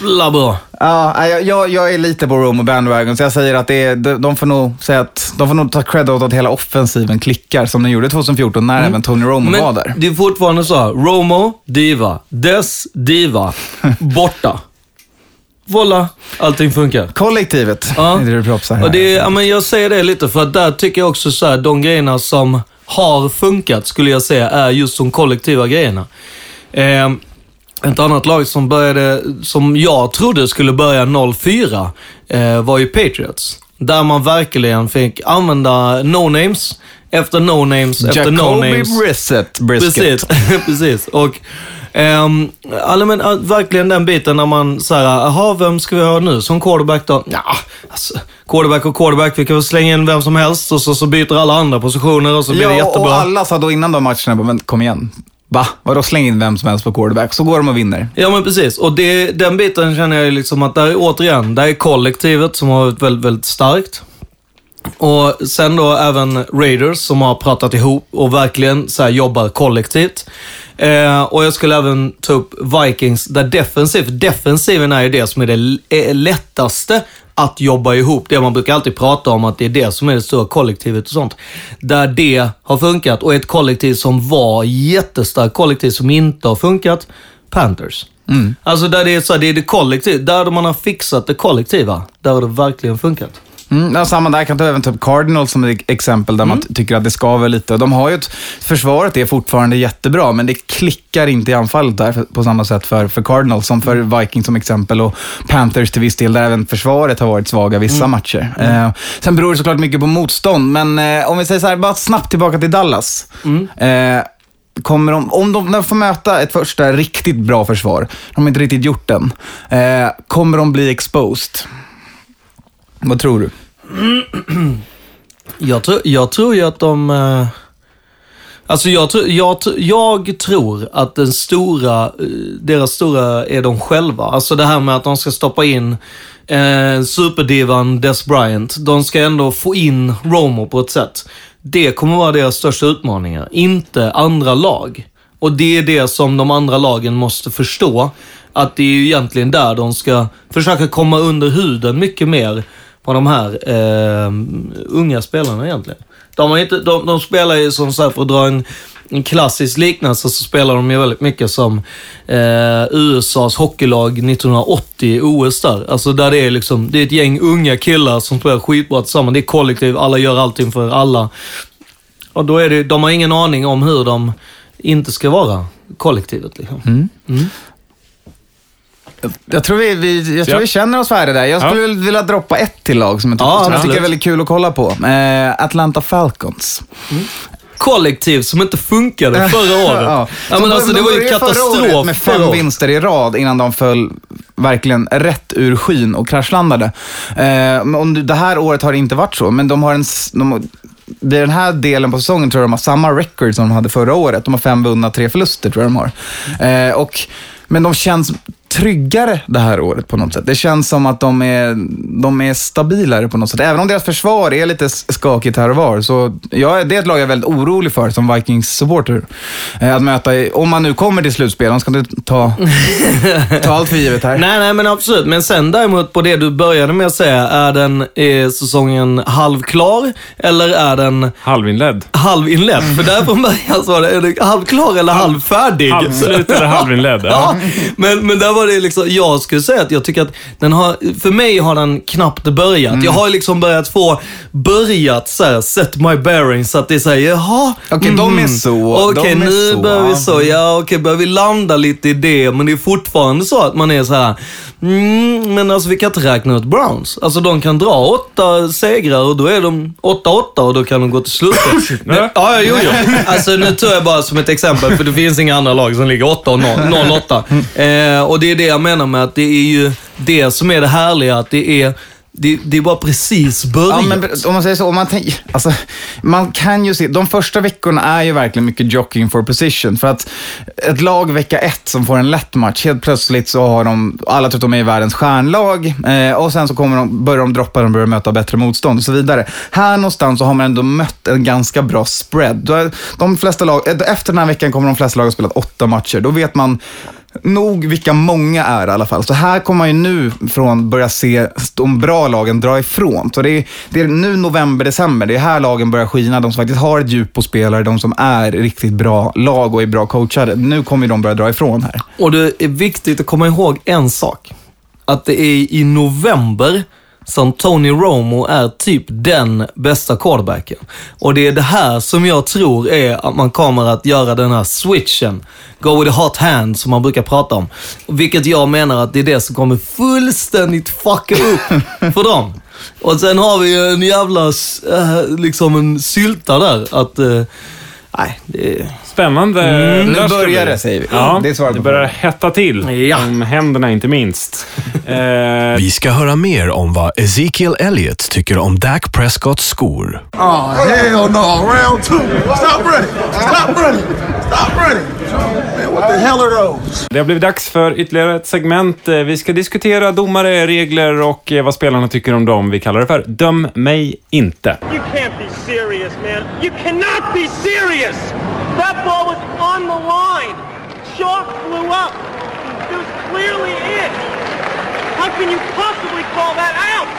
jävla bra. Ja, jag, jag, är lite på Romo bandwagon, så jag säger att det är, de, får nog säga att de får nog ta cred åt att hela offensiven klickar som den gjorde 2014 när även Tony Romo var Men där. det är fortfarande så här. Romo, diva. Des, diva. Borta. Voila, allting funkar. Kollektivet Ja. är det du propsar här. Och det, är- ja, men jag säger det lite för att där tycker jag också så här, de grejerna som har funkat, skulle jag säga, är just de kollektiva grejerna. Eh, ett annat lag som började, som jag trodde skulle börja 0-4, eh, var ju Patriots. Där man verkligen fick använda no-names efter no-names efter no-names. Brissett. Brisket. Precis, precis. Och ehm, alla, men, äh, verkligen den biten när man säger, jaha, vem ska vi ha nu som quarterback då? Ja, alltså, quarterback och quarterback, vi kan väl slänga in vem som helst och så, så byter alla andra positioner och så blir det Ja, jättebra. och alla sa då innan de matcherna, men kom igen. Va? Vadå släng in vem som helst på quarterback? Så går de och vinner. Ja, men precis. Och det, den biten känner jag liksom att där är återigen, där är kollektivet som har varit väldigt, väldigt starkt. Och sen då även Raiders som har pratat ihop och verkligen så jobbar kollektivt. Eh, och jag skulle även ta upp Vikings där defensivt, defensiven är ju det som är det lättaste att jobba ihop. Det man brukar alltid prata om att det är det som är det stora kollektivet och sånt. Där det har funkat och ett kollektiv som var jättestarkt kollektiv som inte har funkat, Panthers. Alltså där det är så här, det är det kollektiv, där man har fixat det kollektiva, där har det verkligen funkat. Mm, ja, samma där. Jag kan ta även upp Cardinals som ett exempel där man Mm. t- tycker att det skaver lite. De har ju ett, försvaret är fortfarande jättebra, men det klickar inte i anfallet där för, på samma sätt för, för Cardinals som Mm. för Vikings som exempel och Panthers till viss del, där även försvaret har varit svaga vissa Mm. matcher. Eh, sen beror det såklart mycket på motstånd, men eh, om vi säger så här, bara snabbt tillbaka till Dallas. Mm. Eh, kommer de, om de, när de får möta ett första riktigt bra försvar, de har inte riktigt gjort den, eh, kommer de bli exposed? Vad tror du? Jag, tror- jag tror ju att de... eh, Alltså jag, tror- jag, tr- jag tror att den stora, eh, deras stora är de själva. Alltså det här med att de ska stoppa in eh, superdivan Des Bryant. De ska ändå få in Romo på ett sätt. Det kommer vara deras största utmaningar, inte andra lag. Och det är det som de andra lagen måste förstå. Att det är ju egentligen där de ska försöka komma under huden mycket mer på de här eh, unga spelarna egentligen. De, inte, de, de spelar ju som så här, för att dra en, en klassisk liknelse, så spelar de ju väldigt mycket som eh, USAs hockeylag 1980 i OS där. Alltså där det är liksom, det är ett gäng unga killar som spelar skitbra tillsammans. Det är kollektiv, alla gör allting för alla. Och då är det, de har ingen aning om hur de inte ska vara kollektivet. Liksom. Jag tror vi, vi, jag tror Ja. vi känner oss färdiga där. Jag skulle Ja. vilja droppa ett till lag som jag, tycker- Ja, som jag tycker är väldigt kul att kolla på. Eh, Atlanta Falcons. Kollektiv som inte funkade förra året. ja. Så men alltså, de det var ju började förra katastrof året med fem vinster i rad innan de föll verkligen rätt ur skyn och kraschlandade. Eh, men om du- det här året har det inte varit så, men de har en... De, det är den här delen på säsongen tror jag de har samma record som de hade förra året. De har fem vunna, tre förluster tror jag de har. Eh, och, men de känns tryggare det här året på något sätt. Det känns som att de är, de är stabilare på något sätt. Även om deras försvar är lite skakigt här och var. Så jag, det är ett lag jag är väldigt orolig för som Vikings-supporter. Eh, att möta, om man nu kommer till slutspel, de ska inte ta, ta allt för givet här. Nej, nej, men absolut. Men sen däremot på det du började med att säga, är den är säsongen halvklar eller är den Halvinledd. halvinledd? För där från början så var det, är det halvklar eller halvfärdig? Halvslut eller halvinledd. Ja. Ja, men, men där var det liksom, jag skulle säga att jag tycker att den har, för mig har den knappt börjat. Jag har liksom börjat få, börjat så här, set my bearings, så att det är såhär, jaha. Okej, de är så, Okej, är nu så, börjar vi så, ja okej, börjar vi landa lite i det, men det är fortfarande så att man är så här. Mm, men alltså vi kan inte räkna ut Browns. Alltså de kan dra åtta segrar och då är de 8-8 och då kan de gå till slutet. Ja, ja, jo, jo. Alltså nu tar jag bara som ett exempel, för det finns inga andra lag som ligger 8 och 0, 0-8. Eh, och det är det jag menar med att det är ju det som är det härliga, att det är, det, det är bara precis börjat. Ja, men om man säger så, om man, tänker, alltså, man kan ju se, de första veckorna är ju verkligen mycket jockeying for position. För att ett lag vecka ett som får en lätt match, helt plötsligt så har de, alla tror att de är världens stjärnlag eh, och sen så kommer de, börjar de droppa, de börjar möta bättre motstånd och så vidare. Här någonstans så har man ändå mött en ganska bra spread. De flesta lag, efter den här veckan kommer de flesta lag ha spelat åtta matcher. Då vet man nog vilka många är i alla fall. Så här kommer man ju nu från börja se de bra lagen dra ifrån. Så det är, det är nu november, december. Det är här lagen börjar skina. De som faktiskt har ett djup på spelare, de som är riktigt bra lag och är bra coachade. Nu kommer de börja dra ifrån här. Och det är viktigt att komma ihåg en sak. Att det är i november som Tony Romo är typ den bästa quarterbacken. Och det är det här som jag tror är att man kommer att göra den här switchen. Go with a hot hand som man brukar prata om. Vilket jag menar att det är det som kommer fullständigt fucka upp för dem. Och sen har vi ju en jävla, äh, liksom en sylta där. Att, äh, nej, det är... Spännande. Mm, nu börjar det, säger vi. Ja, Det är det börjar hetta till. Ja. Om händerna inte minst. Eh, Vi ska höra mer om vad Ezekiel Elliott tycker om Dak Prescotts skor. Oh, hell no. Round two. Stop running. Stop running. Stop running. Man, what the hell are those? Det har blivit dags för ytterligare ett segment. Eh, Vi ska diskutera domare, regler och eh, vad spelarna tycker om dem. Vi kallar det för Döm mig inte. You can't be serious, man. You cannot be serious! That ball was on the line. Chalk flew up. It was clearly in. How can you possibly call that out?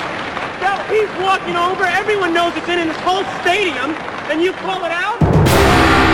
That, he's walking over. Everyone knows it's in in this whole stadium, and you call it out?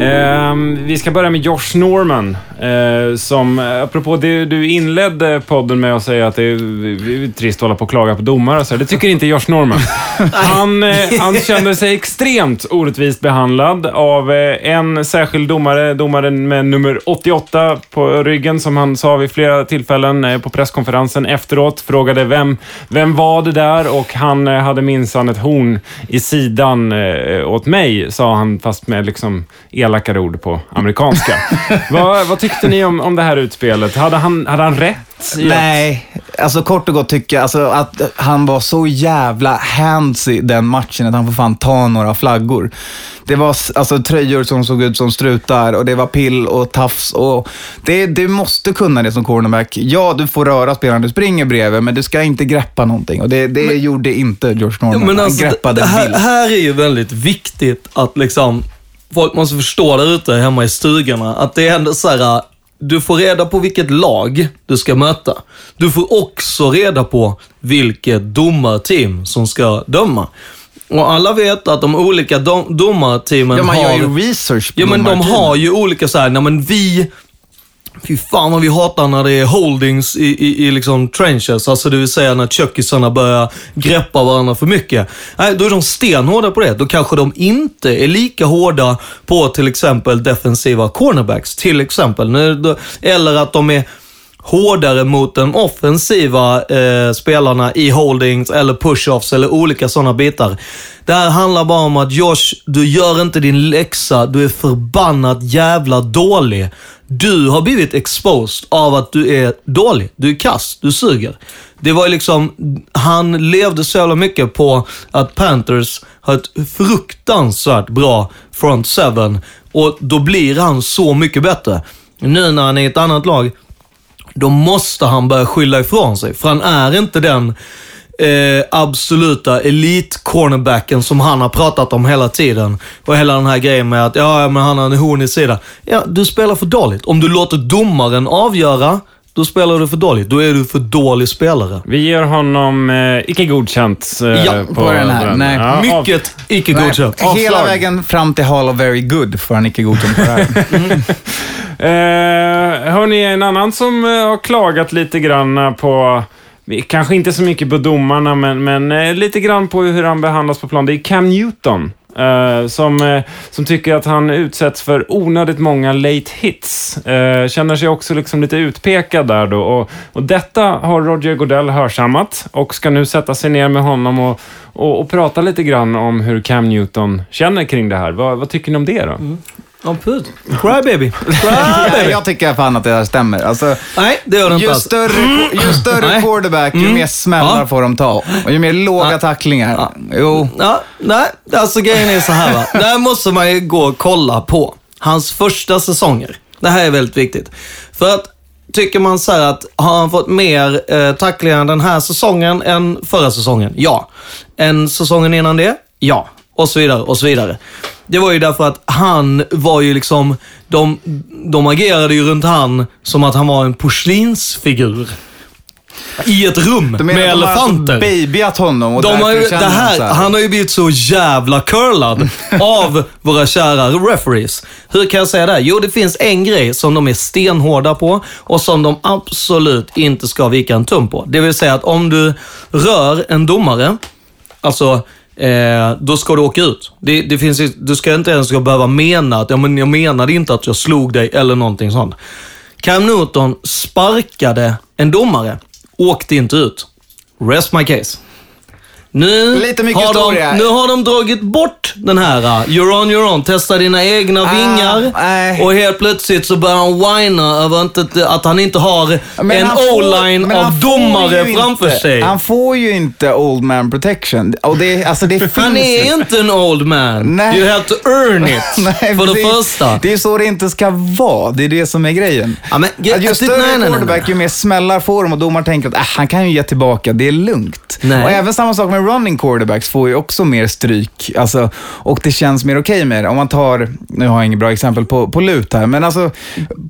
Ehm, vi ska börja med Josh Norman. Eh, som, eh, apropå det du inledde podden med att säga att det är, trist att hålla på och klaga på domare och så. Det tycker inte Josh Norman. Han, eh, han kände sig extremt orättvist behandlad av eh, en särskild domare, domaren med nummer 88 på ryggen, som han sa vid flera tillfällen eh, på presskonferensen efteråt. Frågade vem, vem var det där och han eh, hade minsann ett horn i sidan eh, åt mig, sa han, fast med liksom elakare ord på amerikanska. vad, vad tyckte ni om, om det här utspelet? Hade han, hade han rätt? i att- Nej, alltså kort och gott tycker jag alltså, att han var så jävla handsy den matchen att han får fan ta några flaggor. Det var alltså, tröjor som såg ut som strutar och det var pill och tafs. Och det, du måste kunna det som cornerback. Ja, du får röra spelaren du springer bredvid, men du ska inte greppa någonting. Och det, det gjorde inte George Norman. Men alltså, han greppade det här, här är ju väldigt viktigt att liksom, folk måste förstå där ute hemma i stugorna, att det är ändå så här, du får reda på vilket lag du ska möta. Du får också reda på vilket domarteam som ska döma. Och alla vet att de olika dom- domarteamen Ja, man har... gör ju research på Ja, men de har ju olika så här, nej men vi... Fy fan vad vi hatar när det är holdings i, i, i liksom trenches. Alltså det vill säga när tjockisarna börjar greppa varandra för mycket. Nej, då är de stenhårda på det. Då kanske de inte är lika hårda på till exempel defensiva cornerbacks. Till exempel. Eller att de är hårdare mot de offensiva eh, spelarna i holdings eller push-offs eller olika sådana bitar. Det här handlar bara om att Josh, du gör inte din läxa. Du är förbannat jävla dålig. Du har blivit exposed av att du är dålig. Du är kass. Du suger. Det var ju liksom, han levde så jävla mycket på att Panthers har ett fruktansvärt bra front seven och då blir han så mycket bättre. Nu när han är i ett annat lag, då måste han börja skylla ifrån sig. För han är inte den eh, absoluta elit-cornerbacken som han har pratat om hela tiden. Och hela den här grejen med att ja, men han har en hornig sida. Ja, du spelar för dåligt. Om du låter domaren avgöra, då spelar du för dåligt. Då är du för dålig spelare. Vi ger honom eh, icke godkänt. Eh, Ja, på den här. Nej. Ja, av- Mycket icke Nej, godkänt. Hela Avslag. vägen fram till Hall of Very Good får han icke godkänt på det här. Eh, hörni, en annan som eh, har klagat lite grann på, kanske inte så mycket på domarna, men, men eh, lite grann på hur han behandlas på plan. Det är Cam Newton. Uh, som, uh, som tycker att han utsätts för onödigt många late hits. Uh, känner sig också liksom lite utpekad där då. Och, och detta har Roger Godell hörsammat och ska nu sätta sig ner med honom och, och, och prata lite grann om hur Cam Newton känner kring det här. Vad, vad tycker ni om det då? Mm put. Cry baby. Cry baby. jag tycker fan att det här stämmer. Alltså, Nej, det gör det inte ju alls. större, ju större Nej. quarterback, ju Mm. mer smällar Ja. får de ta. Och ju mer låga tacklingar. Jo. Ja, nej, alltså grejen är så här va. Det här måste man ju gå och kolla på. Hans första säsonger. Det här är väldigt viktigt. För att tycker man så här att har han fått mer eh, tacklingar den här säsongen än förra säsongen? Ja. En säsongen innan det? Ja. Och så vidare och så vidare. Det var ju därför att han var ju liksom, de, de agerade ju runt han som att han var en porslinsfigur. I ett rum med att de har elefanter. babyat honom och De har ju, det här, så här. han har ju blivit så jävla curlad av våra kära referees. Hur kan jag säga det? Jo, det finns en grej som de är stenhårda på och som de absolut inte ska vika en tum på. Det vill säga att om du rör en domare, alltså Eh, då ska du åka ut. Det, det finns, du ska inte ens ska behöva mena att ja, men jag menade inte att jag slog dig eller någonting sånt. Cam Newton sparkade en domare, åkte inte ut. Rest my case. Nu, Lite mycket har historia. de, nu har de dragit bort den här uh, you're on your own, testa dina egna Ah, vingar. nej. Och helt plötsligt så börjar han whina över inte, att han inte har Men en o-line av domare ju framför inte, sig. Han får ju inte old man protection. Och det, alltså det finns Han är inte en old man. Nej. You have to earn it. Nej, för det första. Det är så det inte ska vara. Det är det som är grejen. Ja, men, Att ju det- större nej, quarterback, ju mer smällar får de och domaren tänker att äh, han kan ju ge tillbaka, det är lugnt. Och även samma sak med running quarterbacks får ju också mer stryk. Alltså, och det känns mer okej med det. Om man tar, nu har jag inget bra exempel på, på lut här, men alltså,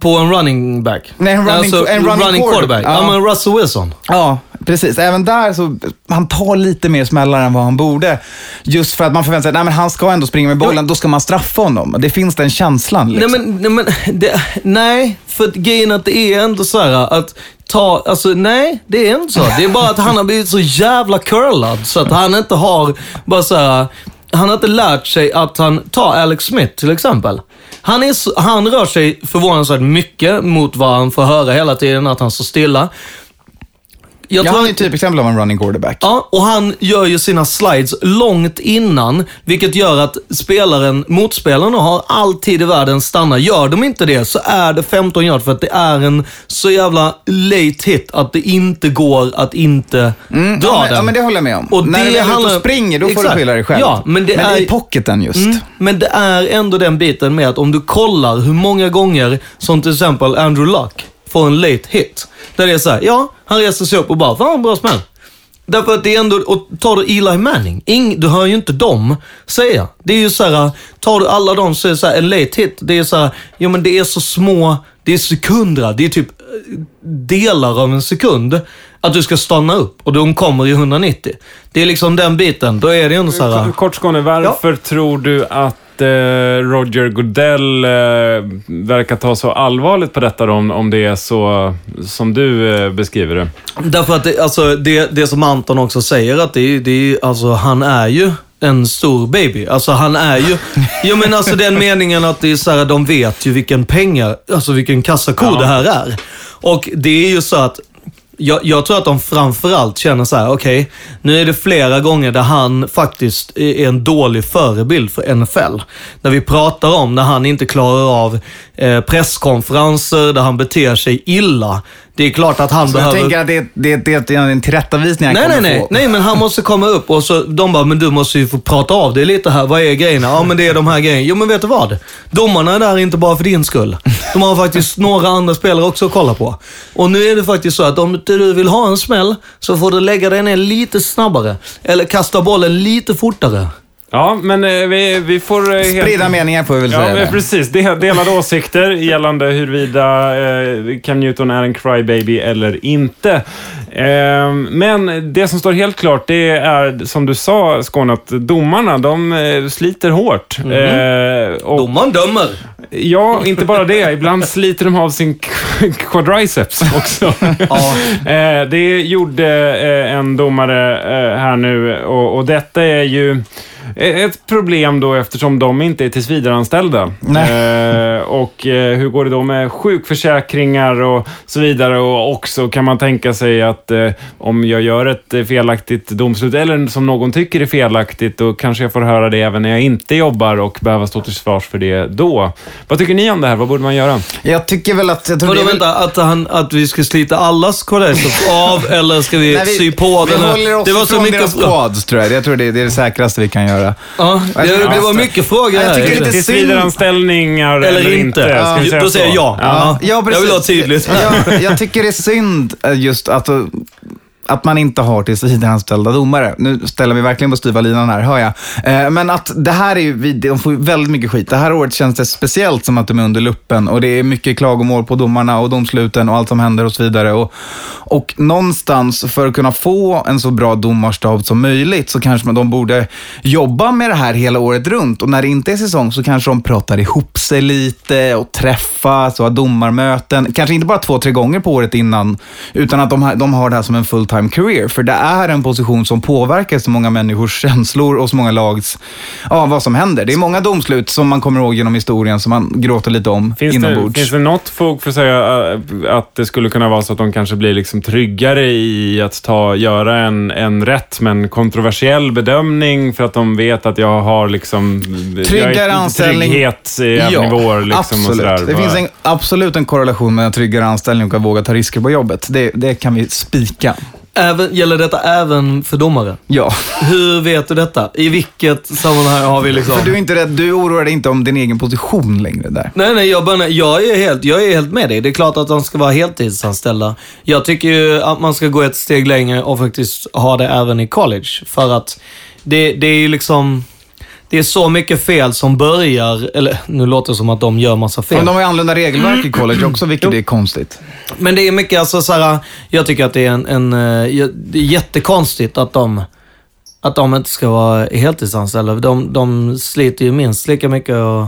På en running back? Nej, en running- alltså, en running quarterback. quarterback. Ja. Ja. men Russell Wilson. ja, precis. Även där så, han tar lite mer smällar än vad han borde. Just för att man förväntar sig, men han ska ändå springa med bollen, då ska man straffa honom. Det finns den känslan liksom. Nej, men, nej, men det, nej, för att grejen att det är ändå så här att ta, alltså nej, det är inte så. Det är bara att han har blivit så jävla curlad så att han inte har, bara så här, han har inte lärt sig att han, ta Alex Smith till exempel. Han, är han rör sig förvånansvärt mycket mot vad han får höra hela tiden, att han står stilla. Jag Ja, han är ett typexempel av en running quarterback. Ja, och han gör ju sina slides långt innan, vilket gör att spelaren, motspelaren har all tid i världen stanna. Gör de inte det så är det 15 yard för att det är en så jävla late hit att det inte går att inte dra Mm, ja, men, den. ja, men det håller jag med om. Och När det du handlar- och springer, då får Exakt. du skylla dig själv. Ja, men det är- i pocketen just. Mm, men det är ändå den biten med att om du kollar hur många gånger som till exempel Andrew Luck får en late hit. Där det är så här, ja, han reser sig upp och bara, fan bra smäll. Därför att det är ändå, och tar du Eli Manning, ing, du hör ju inte dem säga. Det är ju så här, tar du alla dem så är det så här, en late hit, det är så här, ja men det är så små Det är sekunder. Det är typ eh, delar av en sekund. Att du ska stanna upp och de kommer i 190. Det är liksom den biten. Då är det ändå så här... Kort Skåne, varför tror du att eh, Roger Goodell eh, verkar ta så allvarligt på detta då, om, om det är så som du eh, beskriver det? Därför att det, alltså, det, det som Anton också säger, att det, är- det alltså, han är ju en stor baby. Alltså han är ju... Jo men alltså den meningen att det är så här, de vet ju vilken pengar, alltså vilken kassako det här är. Och det är ju så att jag, jag tror att de framförallt känner så här: okej, nu är det flera gånger där han faktiskt är en dålig förebild för NFL. När vi pratar om när han inte klarar av eh, presskonferenser, där han beter sig illa. Det är klart att han Så behöver... jag tänker att det, det, det, det är en tillrättavisning han Nej, nej, kommer nej. få. Nej, men han måste komma upp och så de bara, men du måste ju få prata av dig lite här. Vad är grejerna? Ja, men det är de här grejerna. Jo, men vet du vad? Domarna är där inte bara för din skull. De har faktiskt några andra spelare också att kolla på. Och nu är det faktiskt så att om inte du vill ha en smäll så får du lägga dig ner lite snabbare. Eller kasta bollen lite fortare. Ja, men eh, vi, vi får... eh, helt- Spridda meningar får vi väl Ja, säga. men det. precis. De- Delade åsikter gällande huruvida eh, Cam Newton är en crybaby eller inte. Eh, men det som står helt klart, det är som du sa Skåne, att domarna de eh, sliter hårt. Eh, och, Domaren dömer. Ja, inte bara det. Ibland sliter de av sin quadriceps också. eh, det gjorde eh, en domare eh, här nu och, och detta är ju ett problem då eftersom de inte är tillsvidareanställda. Eh, och eh, hur går det då med sjukförsäkringar och så vidare? Och också kan man tänka sig att eh, om jag gör ett eh, felaktigt domslut eller som någon tycker är felaktigt, då kanske jag får höra det även när jag inte jobbar och behöva stå till svars för det då. Vad tycker ni om det här? Vad borde man göra? Jag tycker väl att... Jag tror Och det då är väl- vänta, att, han, att vi ska slita allas quadriceps av eller ska vi, Nej, sy på vi den? här? håller oss Det var så från mycket deras quads, tror jag. Jag tror det, det är det säkraste vi kan göra. Ja, det, det var mycket frågor Jag här. tycker det är lite Tillsvidareanställningar eller, Eller inte. Ska vi Ja, säga då säger jag ja. Ja, Jag precis. vill ha tydligt. jag, jag tycker det är synd eh, just att, att man inte har tillsvidareanställda domare. Nu ställer vi verkligen på styva linan här, hör jag. Eh, Men att det här är ju, de får ju väldigt mycket skit. Det här året känns det speciellt som att de är under luppen och det är mycket klagomål på domarna och domsluten och allt som händer och så vidare. Och, och någonstans för att kunna få en så bra domarstab som möjligt så kanske man, de borde jobba med det här hela året runt. Och när det inte är säsong så kanske de pratar ihop sig lite och träffas och har domarmöten. Kanske inte bara två, tre gånger på året innan, utan att de har, de har det här som en full-time career. För det är en position som påverkar så många människors känslor och så många lags, ja, vad som händer. Det är många domslut som man kommer ihåg genom historien som man gråter lite om Finns det, inombords. finns det något fog för att säga äh, att det skulle kunna vara så att de kanske blir liksom tryggare i att ta, göra en, en rätt men kontroversiell bedömning för att de vet att jag har liksom... jag Tryggare är- anställning. Trygghet i nivåer liksom absolut. och sådär. Det finns en, absolut en korrelation mellan tryggare anställning och att våga ta risker på jobbet. Det, det kan vi spika. Även, gäller detta även för domare? Ja. Hur vet du detta? I vilket sammanhang har vi liksom... För du är inte rädd, du oroar dig inte om din egen position längre där. Nej, nej, jag, bara, jag, är helt, jag är helt med dig. Det är klart att de ska vara heltidsanställda. Jag tycker ju att man ska gå ett steg längre och faktiskt ha det även i college. För att det, det är ju liksom... Det är så mycket fel som börjar, eller nu låter det som att de gör massa fel. Men de har ju annorlunda regelverk i college också, vilket är konstigt. Men det är mycket, alltså så här, jag tycker att det är en, en eh, det är jättekonstigt att de, att de inte ska vara heltidsanställda. De, de sliter ju minst lika mycket och,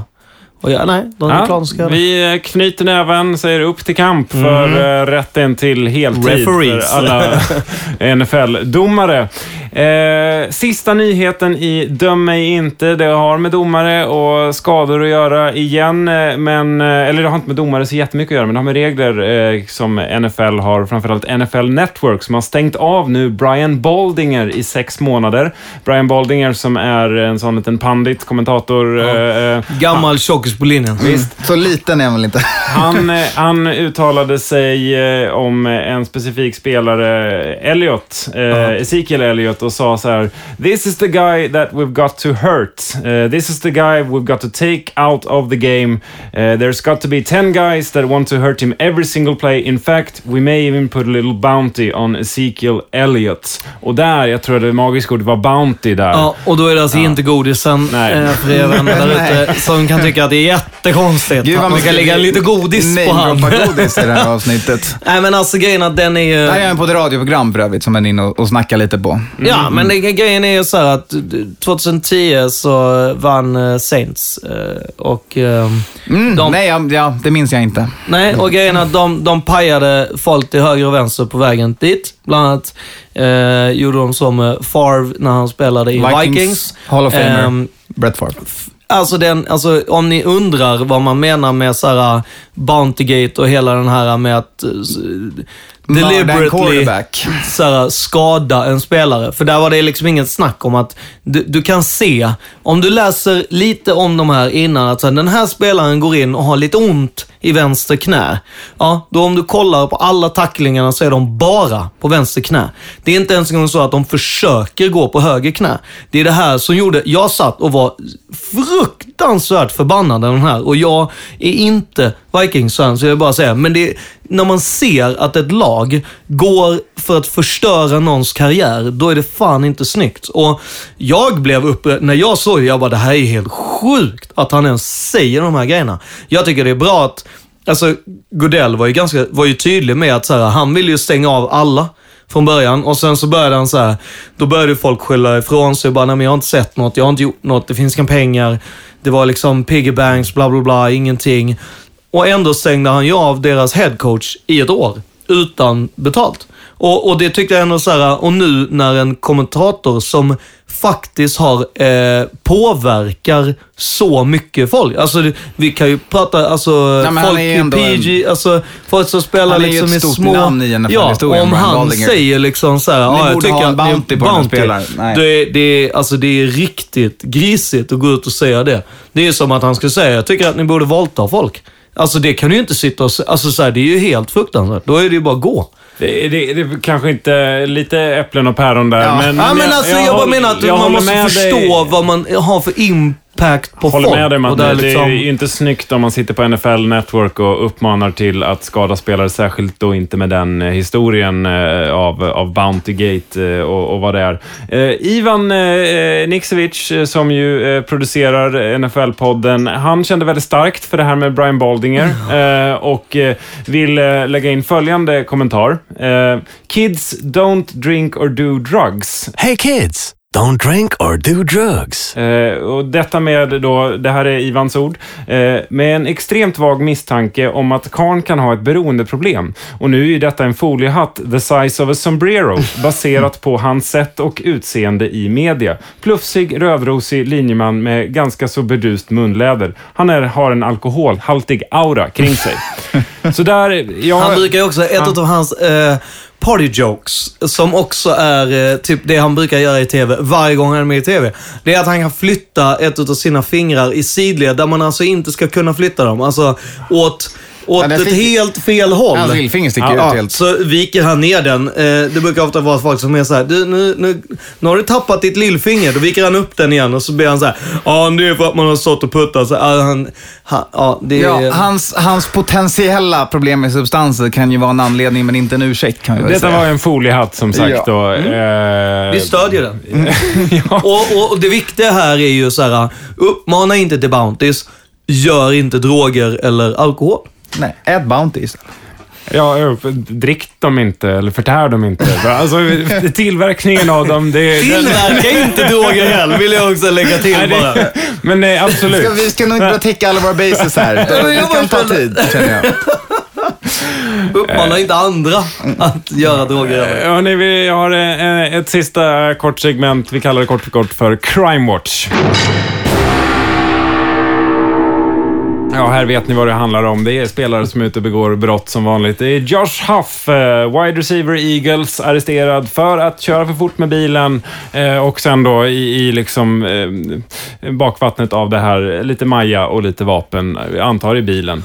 och ja, nej, de är klart de ska vi eh, knyter näven, säger upp till kamp för Mm. rätten till heltid Referees. för alla NFL-domare. Eh, sista nyheten i Döm mig inte. Det har med domare och skador att göra igen. eh, Men, eh, eller det har inte med domare så jättemycket att göra, men det har med regler eh, som NFL har. Framförallt NFL Network som har stängt av nu Brian Baldinger i sex månader. Brian Baldinger som är en sån liten pandit, kommentator. eh, eh, Gammal tjockis på linjen. Visst. Så liten är han väl inte? han, eh, han uttalade sig eh, om en specifik spelare, Elliot, eh, Ezekiel Elliot, och sa så här “This is the guy that we've got to hurt. Uh, this is the guy we've got to take out of the game. Uh, there's got to be 10 guys that want to hurt him every single play. In fact, we may even put a little bounty on Ezekiel Elliott.” Och där, jag tror det magiska ordet var bounty där. Ja, och då är det alltså inte godisen Nej. eh, för er vänner där ute som kan tycka att det är jättekonstigt Gud, att man ska lägga lite godis på hand. Namedroppa godis i det här avsnittet. Nej, men alltså grejen att den är ju... Det här är en på ett radioprogram för övrigt som jag är inne och, och snackar lite på. Ja, men det, grejen är ju så här att 2010 så vann eh, Saints eh, och... eh, Mm, De- Nej, ja, ja, det minns jag inte. Nej, och grejen är att de, de pajade folk till höger och vänster på vägen dit. Bland annat eh, gjorde de så med Favre när han spelade i Vikings. Hall of Famer. Ehm, Brett Favre. Alltså, den, alltså om ni undrar vad man menar med så här Bountygate och hela den här med att deliberately quarterback. så här, skada en spelare. För där var det liksom inget snack om att du, du kan se, om du läser lite om de här innan, att så här, den här spelaren går in och har lite ont i vänster knä. Ja, då om du kollar på alla tacklingarna så är de bara på vänster knä. Det är inte ens en gång så att de försöker gå på höger knä. Det är det här som gjorde, jag satt och var fruktansvärt förbannad den här och jag är inte Vikings-fan, så jag vill bara säga, men det när man ser att ett lag går för att förstöra någons karriär, då är det fan inte snyggt. Och jag blev upprörd, när jag såg det, jag bara, det här är helt sjukt att han ens säger de här grejerna. Jag tycker det är bra att, alltså Godell var ju ganska, var ju tydlig med att så här, han vill ju stänga av alla från början och sen så började han så här, då började folk skylla ifrån sig. Bara, nej men jag har inte sett något, jag har inte gjort något, det finns inga pengar. Det var liksom piggy banks, bla bla bla, ingenting. Och ändå stängde han ju av deras headcoach i ett år, utan betalt. Och, och det tyckte jag ändå så här, och nu när en kommentator som faktiskt har, eh, påverkar så mycket folk. Alltså det- vi kan ju prata, alltså han folk i ändå en- PG, alltså folk som spelar Han är ju liksom ett i stort små... namn i NFL Ja, historien, om han Baldinger. säger liksom så här, ja, jag tycker ha en det bounty på bounty. spelaren. Nej. Det, det, är, alltså, det är riktigt grisigt att gå ut och säga det. Det är som att han skulle säga, jag tycker att ni borde våldta folk. Alltså det kan du ju inte sitta och säga. Alltså så här, det är ju helt fruktansvärt. Då är det ju bara att gå. Det, det, det kanske inte lite äpplen och päron där, Ja. men... ja, men alltså, jag, bara håller- menar att jag man måste förstå dig. vad man har för impact på håller folk. med dig Och Matte. Det liksom- är ju inte snyggt om man sitter på NFL Network och uppmanar till att skada spelare, särskilt då inte med den eh, historien eh, av, av Bountygate eh, och, och vad det är. Ivan Niksevic, som ju producerar NFL-podden, han kände väldigt starkt för det här med Brian Baldinger och vill lägga in följande kommentar. Kids don't drink or do drugs. Hey kids, don't drink or do drugs. Eh, och detta med då, det här är Ivans ord, eh, med en extremt vag misstanke om att Karn kan ha ett beroendeproblem. Och nu är ju detta en foliehatt, the size of a sombrero, baserat på hans sätt och utseende i media. Plufsig, rödrosig linjeman med ganska så burdust munläder. Han är, har en alkoholhaltig aura kring sig. Så där, jag... Han brukar ju också, ett av hans eh, party jokes, som också är eh, typ det han brukar göra i TV, varje gång han är med i TV. Det är att han kan flytta ett av sina fingrar i sidled där man alltså inte ska kunna flytta dem. Alltså åt, åt Ja, ett fick- helt fel håll. Hans lillfinger sticker Ja, ut helt. så viker han ner den. Eh, det brukar ofta vara folk som är så här, du, nu, nu, nu har du tappat ditt lillfinger. Då viker han upp den igen och så blir han så här, ja det är för att man har stått och puttat. Så, ja, han, han, ja, det är... Ja, hans, hans potentiella problem med substanser kan ju vara en anledning, men inte en ursäkt kan vi Detta säga. var en foliehatt som sagt. Ja. Då, eh, Vi stödjer den. och, och, och det viktiga här är ju så här, uppmana inte till Bounties, gör inte droger eller alkohol. Nej, ät Bounty istället. Ja, drick dem inte eller förtär dem inte. Alltså, tillverkningen av dem, det... Tillverka inte droger heller, vill jag också lägga till Nej, bara. det, men nej, absolut. Ska, vi ska nog inte täcka alla våra bases här. Det kan ta bara- tid, känner jag. Uppmana inte andra att göra droger heller. Hörrni, vi har eh, ett sista kort segment. Vi kallar det kort för kort för Crime Watch. Ja, här vet ni vad det handlar om. Det är spelare som är ute och begår brott som vanligt. Det är Josh Huff, eh, wide receiver Eagles, arresterad för att köra för fort med bilen eh, och sen då i, i liksom eh, bakvattnet av det här lite maja och lite vapen, jag antar i bilen.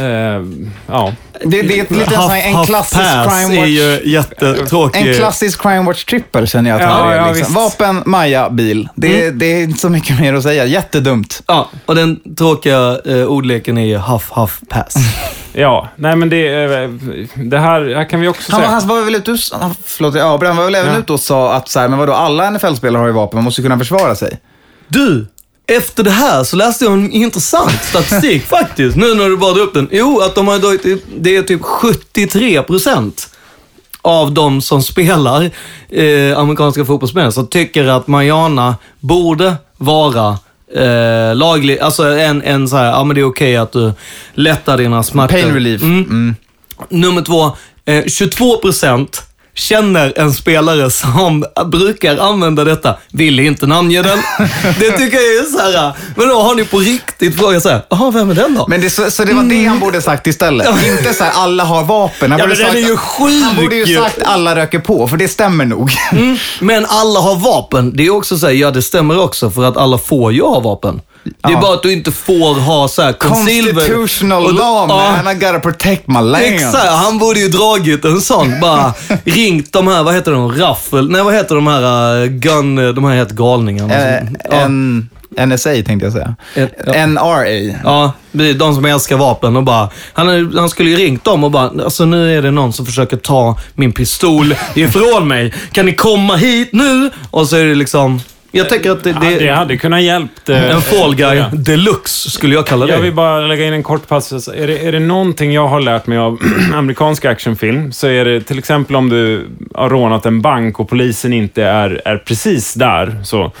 Eh, ja. Det, det är lite här, en klassisk crime är watch. ju jättetråkig. En klassisk crime watch trippel känner jag att Ja, det är. liksom. Vapen, Maja, bil. Det, det är inte så mycket mer att säga. Jättedumt. Ja, och den tråkiga eh, ordleken är ju huff, huff, pass. ja, nej men det, eh, det här, här kan vi också Han, säga. han var väl ute förlåt, ja, han var väl även Ja. ute och sa att så här, men vadå, alla NFL-spelare har ju vapen, man måste kunna försvara sig. Du, efter det här så läste jag en intressant statistik faktiskt. Nu när du bara upp den. Jo, att de har dragit, det är typ 73 procent av de som spelar eh, amerikanska fotbollsspelare som tycker att marijuana borde vara eh, laglig. Alltså en, en så här, ja men det är okej att du lättar dina smärtor. Pain relief. Mm. Mm. Nummer två, eh, 22 procent känner en spelare som brukar använda detta, vill inte namnge den. Det tycker jag är så här, men då har ni på riktigt frågat så här, jaha, vem är den då? Men det, så, så det var det han borde sagt istället. Inte så här, alla har vapen. Han Ja, borde men den sagt, är ju sjuk Han borde ju. sagt alla röker på, för det stämmer nog. Mm, men alla har vapen. Det är också så här, ja det stämmer också för att alla får ju ha vapen. Det är bara att du inte får ha så här concealment. Constitutional Och law man, I gotta protect my land. Exakt, han borde ju dragit en sån. Bara ringt de här, vad heter de, raffel? Nej, vad heter de här uh, gun, de här helt galningarna? Eh, en, NSA tänkte jag säga. Ett- ja. NRA. Ja, de som älskar vapen och bara, han, han skulle ju ringt dem och bara, alltså nu är det någon som försöker ta min pistol ifrån mig. Kan ni komma hit nu? Och så är det liksom, jag tänker att det, Ja, det det hade kunnat hjälpt. eh, en fall guy ja. deluxe skulle jag kalla Jag det. vill bara lägga in en kort passus. Är det, är det någonting jag har lärt mig av amerikansk actionfilm så är det till exempel om du har rånat en bank och polisen inte är, är precis där. Så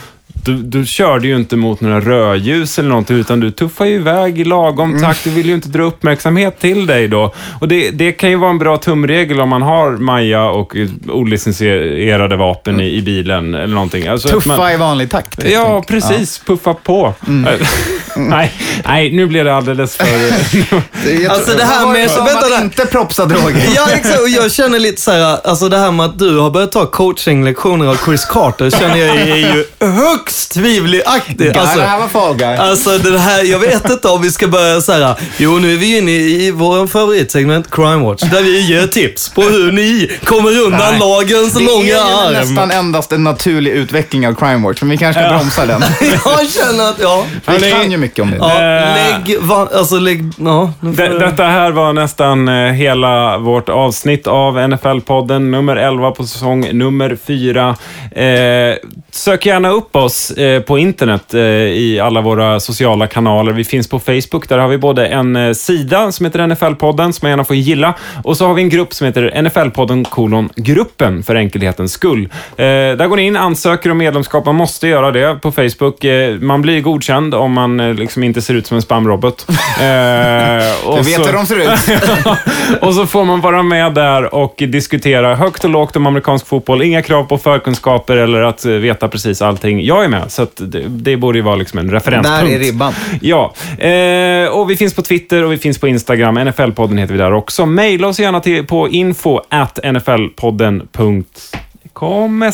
du, du körde ju inte mot några rödljus eller någonting, utan du tuffar ju iväg i lagom takt. Du vill ju inte dra uppmärksamhet till dig då. Och det, det kan ju vara en bra tumregel om man har Maja och olicensierade vapen i, i bilen eller någonting. Alltså Tuffa man, i vanlig takt. Ja, precis. Puffa på. nej, nej, nu blev det alldeles för... Jag Alltså, det här med- som vänta att där. inte propsa droger. Ja, exakt. Och jag känner lite så här, alltså det här med att du har börjat ta coachinglektioner av Chris Carter känner jag är ju högst tvivelaktigt. Alltså, det här var fall. Alltså det här, jag vet inte om vi ska börja så här. jo nu är vi inne i, i vår favoritsegment Crime Watch, där vi ger tips på hur ni kommer undan Nej. lagens det långa är arm. ju nästan endast en naturlig utveckling av Crime Watch, men vi kanske ska Ja. bromsa den. Jag känner att, ja. Vi kan ju mycket om det. ja lägg, va, alltså lägg, ja. jag- detta här var nästan eh, hela vårt avsnitt av NFL-podden, nummer 11 på säsong nummer 4. Eh, sök gärna upp oss eh, på internet eh, i alla våra sociala kanaler. Vi finns på Facebook, där har vi både en eh, sida som heter NFL-podden, som man gärna får gilla, och så har vi en grupp som heter NFL-podden kolon gruppen, för enkelhetens skull. Eh, där går ni in, ansöker om medlemskap, man måste göra det på Facebook. Eh, man blir godkänd om man liksom inte ser ut som en spamrobot. Eh, och Du vet så- hur de ser ut. och så får man vara med där och diskutera högt och lågt om amerikansk fotboll. Inga krav på förkunskaper eller att eh, veta precis allting. Jag är med, så det, det borde ju vara liksom en referenspunkt. Där är ribban. Ja, eh, och vi finns på Twitter och vi finns på Instagram. NFL-podden heter vi där också. Maila oss gärna till, på info at nflpodden.com.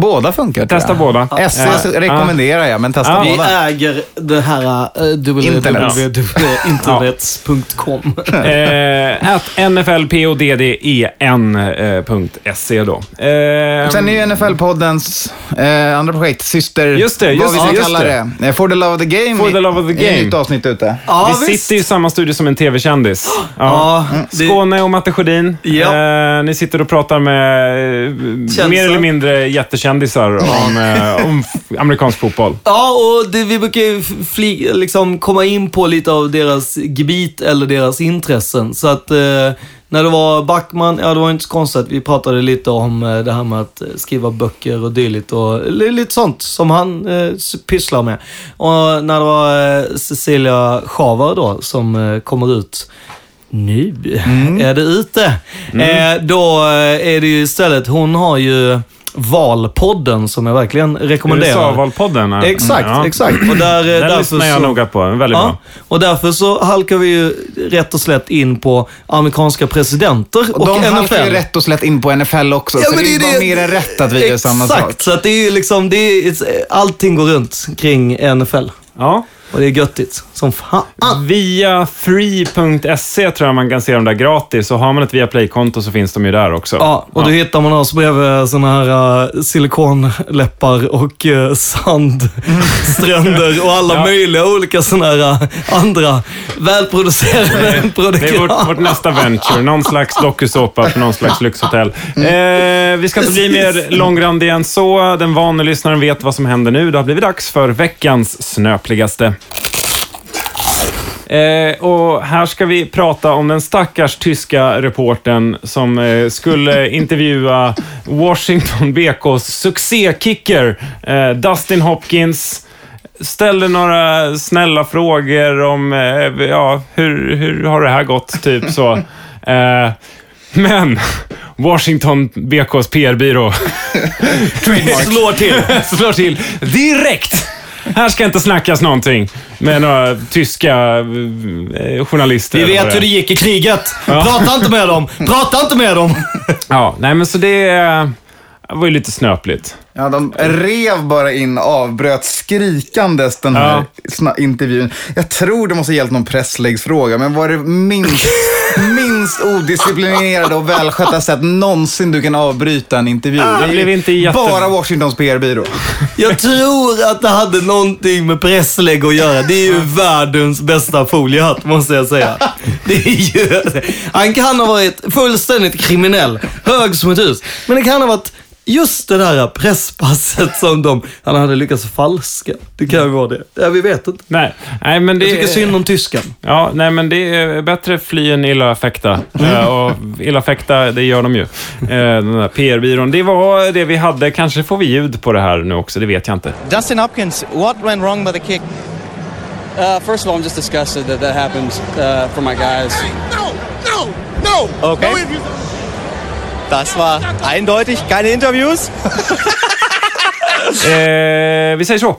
Båda funkar tror Testa jag. båda. SC Eh, rekommenderar jag, men testa Ja. Vi båda. äger det här uh, Internet. www.internets.com. Eh, at nflpodden.se då. Sen är ju NFL-poddens eh, andra projekt, Syster... Just det, just vad vi ska kalla det. det. Eh, For the love of the game. For the love of the game. ett nytt avsnitt ute. Ja, vi visst. sitter i samma studio som en tv-kändis. Ja, det- Skåne och Matte Sjödin. Ja. Eh, ni sitter och pratar med mer eller mindre jättekändisar om, eh, om amerikansk fotboll. Ja, och det, vi brukar ju f- fly, liksom komma in på lite av deras gebit eller deras intressen. Så att eh, när det var Backman, ja det var inte så konstigt. Vi pratade lite om eh, det här med att eh, skriva böcker och dylikt och li- lite sånt som han eh, pysslar med. Och när det var eh, Cecilia Schavar då som kommer ut nu är det ute. Eh, då är det ju istället, hon har ju Valpodden som jag verkligen rekommenderar. USA-valpodden. Exakt, ja. exakt. Och där, eh, Den därför lyssnar jag så, noga på. Väldigt ja, bra. och därför så halkar vi ju rätt och slätt in på amerikanska presidenter och, Och de NFL. halkar ju rätt och slätt in på NFL också, så det är ju bara mer än rätt att vi gör samma sak. Exakt, så att det är ju liksom, det är, allting går runt kring NFL. Ja. Och det är göttigt. Som fan. Via free.se tror jag man kan se dem där gratis. Och har man ett Viaplay-konto så finns de ju där också. Ja, och då hittar man oss bredvid såna här uh, silikonläppar och uh, sandstränder och alla Ja. möjliga olika såna här uh, andra välproducerade produkter. Det är vårt, vårt nästa venture. Någon slags dokusåpa på någon slags lyxhotell. Eh, vi ska inte bli mer långrandiga än så. Den vane lyssnaren vet vad som händer nu. Det har blivit dags för veckans snöpligaste. Eh, och här ska vi prata om den stackars tyska reportern som eh, skulle intervjua Washington BKs succékicker eh, Dustin Hopkins. Ställde några snälla frågor om eh, ja, hur, hur har det här gått, typ så. Eh, men Washington BKs PR-byrå Slår till. slår till direkt. Här ska inte snackas någonting med några tyska eh, journalister. Vi vet det hur det gick i kriget. Ja. Prata inte med dem. Prata inte med dem. Ja, nej men så det eh, var ju lite snöpligt. Ja, de rev bara in avbröt skrikandes den här sna- intervjun. Jag tror det måste ha gällt någon pressläggsfråga, men var det minst, minst odisciplinerade och välskötta sätt någonsin du kan avbryta en intervju? Ah, det blev inte jätte- bara Washingtons PR-byrå. Jag tror att det hade någonting med presslägg att göra. Det är ju världens bästa foliehatt, måste jag säga. Det är ju... Han kan ha varit fullständigt kriminell, hög som ett hus. Men det kan ha varit just det där presspasset som de, han hade lyckats falska. Det kan ju vara det. Ja, vi vet inte. Nej, nej men det... Jag tycker synd om tyskan. Ja, nej men det är bättre fly än illa fäkta. Eh, och illa fäkta, det gör de ju. Eh, den där PR-byrån. Det var det vi hade. Kanske får vi ljud på det här nu också, det vet jag inte. Dustin Hopkins, what went wrong by the kick? Uh, first of all, I'm just disgusted that that happened uh, for my guys. No, no, no. Okay. No. Das war eindeutig keine Interviews. Eh, vi säger så.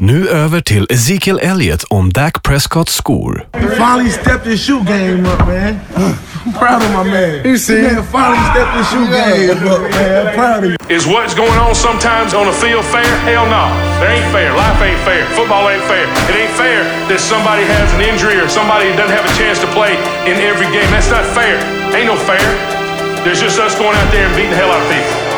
Nu över till Ezekiel Elliott om Dak Prescotts skor. Finally stepped his shoe game up, man. I'm proud of my man. You see, man, finally stepped his shoe game up, man. I'm proud of you. Is what's going on sometimes on the field fair? Hell no. It ain't fair. Life ain't fair. Football ain't fair. It ain't fair that somebody has an injury or somebody doesn't have a chance to play in every game. That's not fair. Ain't no fair. There's just us going out there and beating the hell out of people.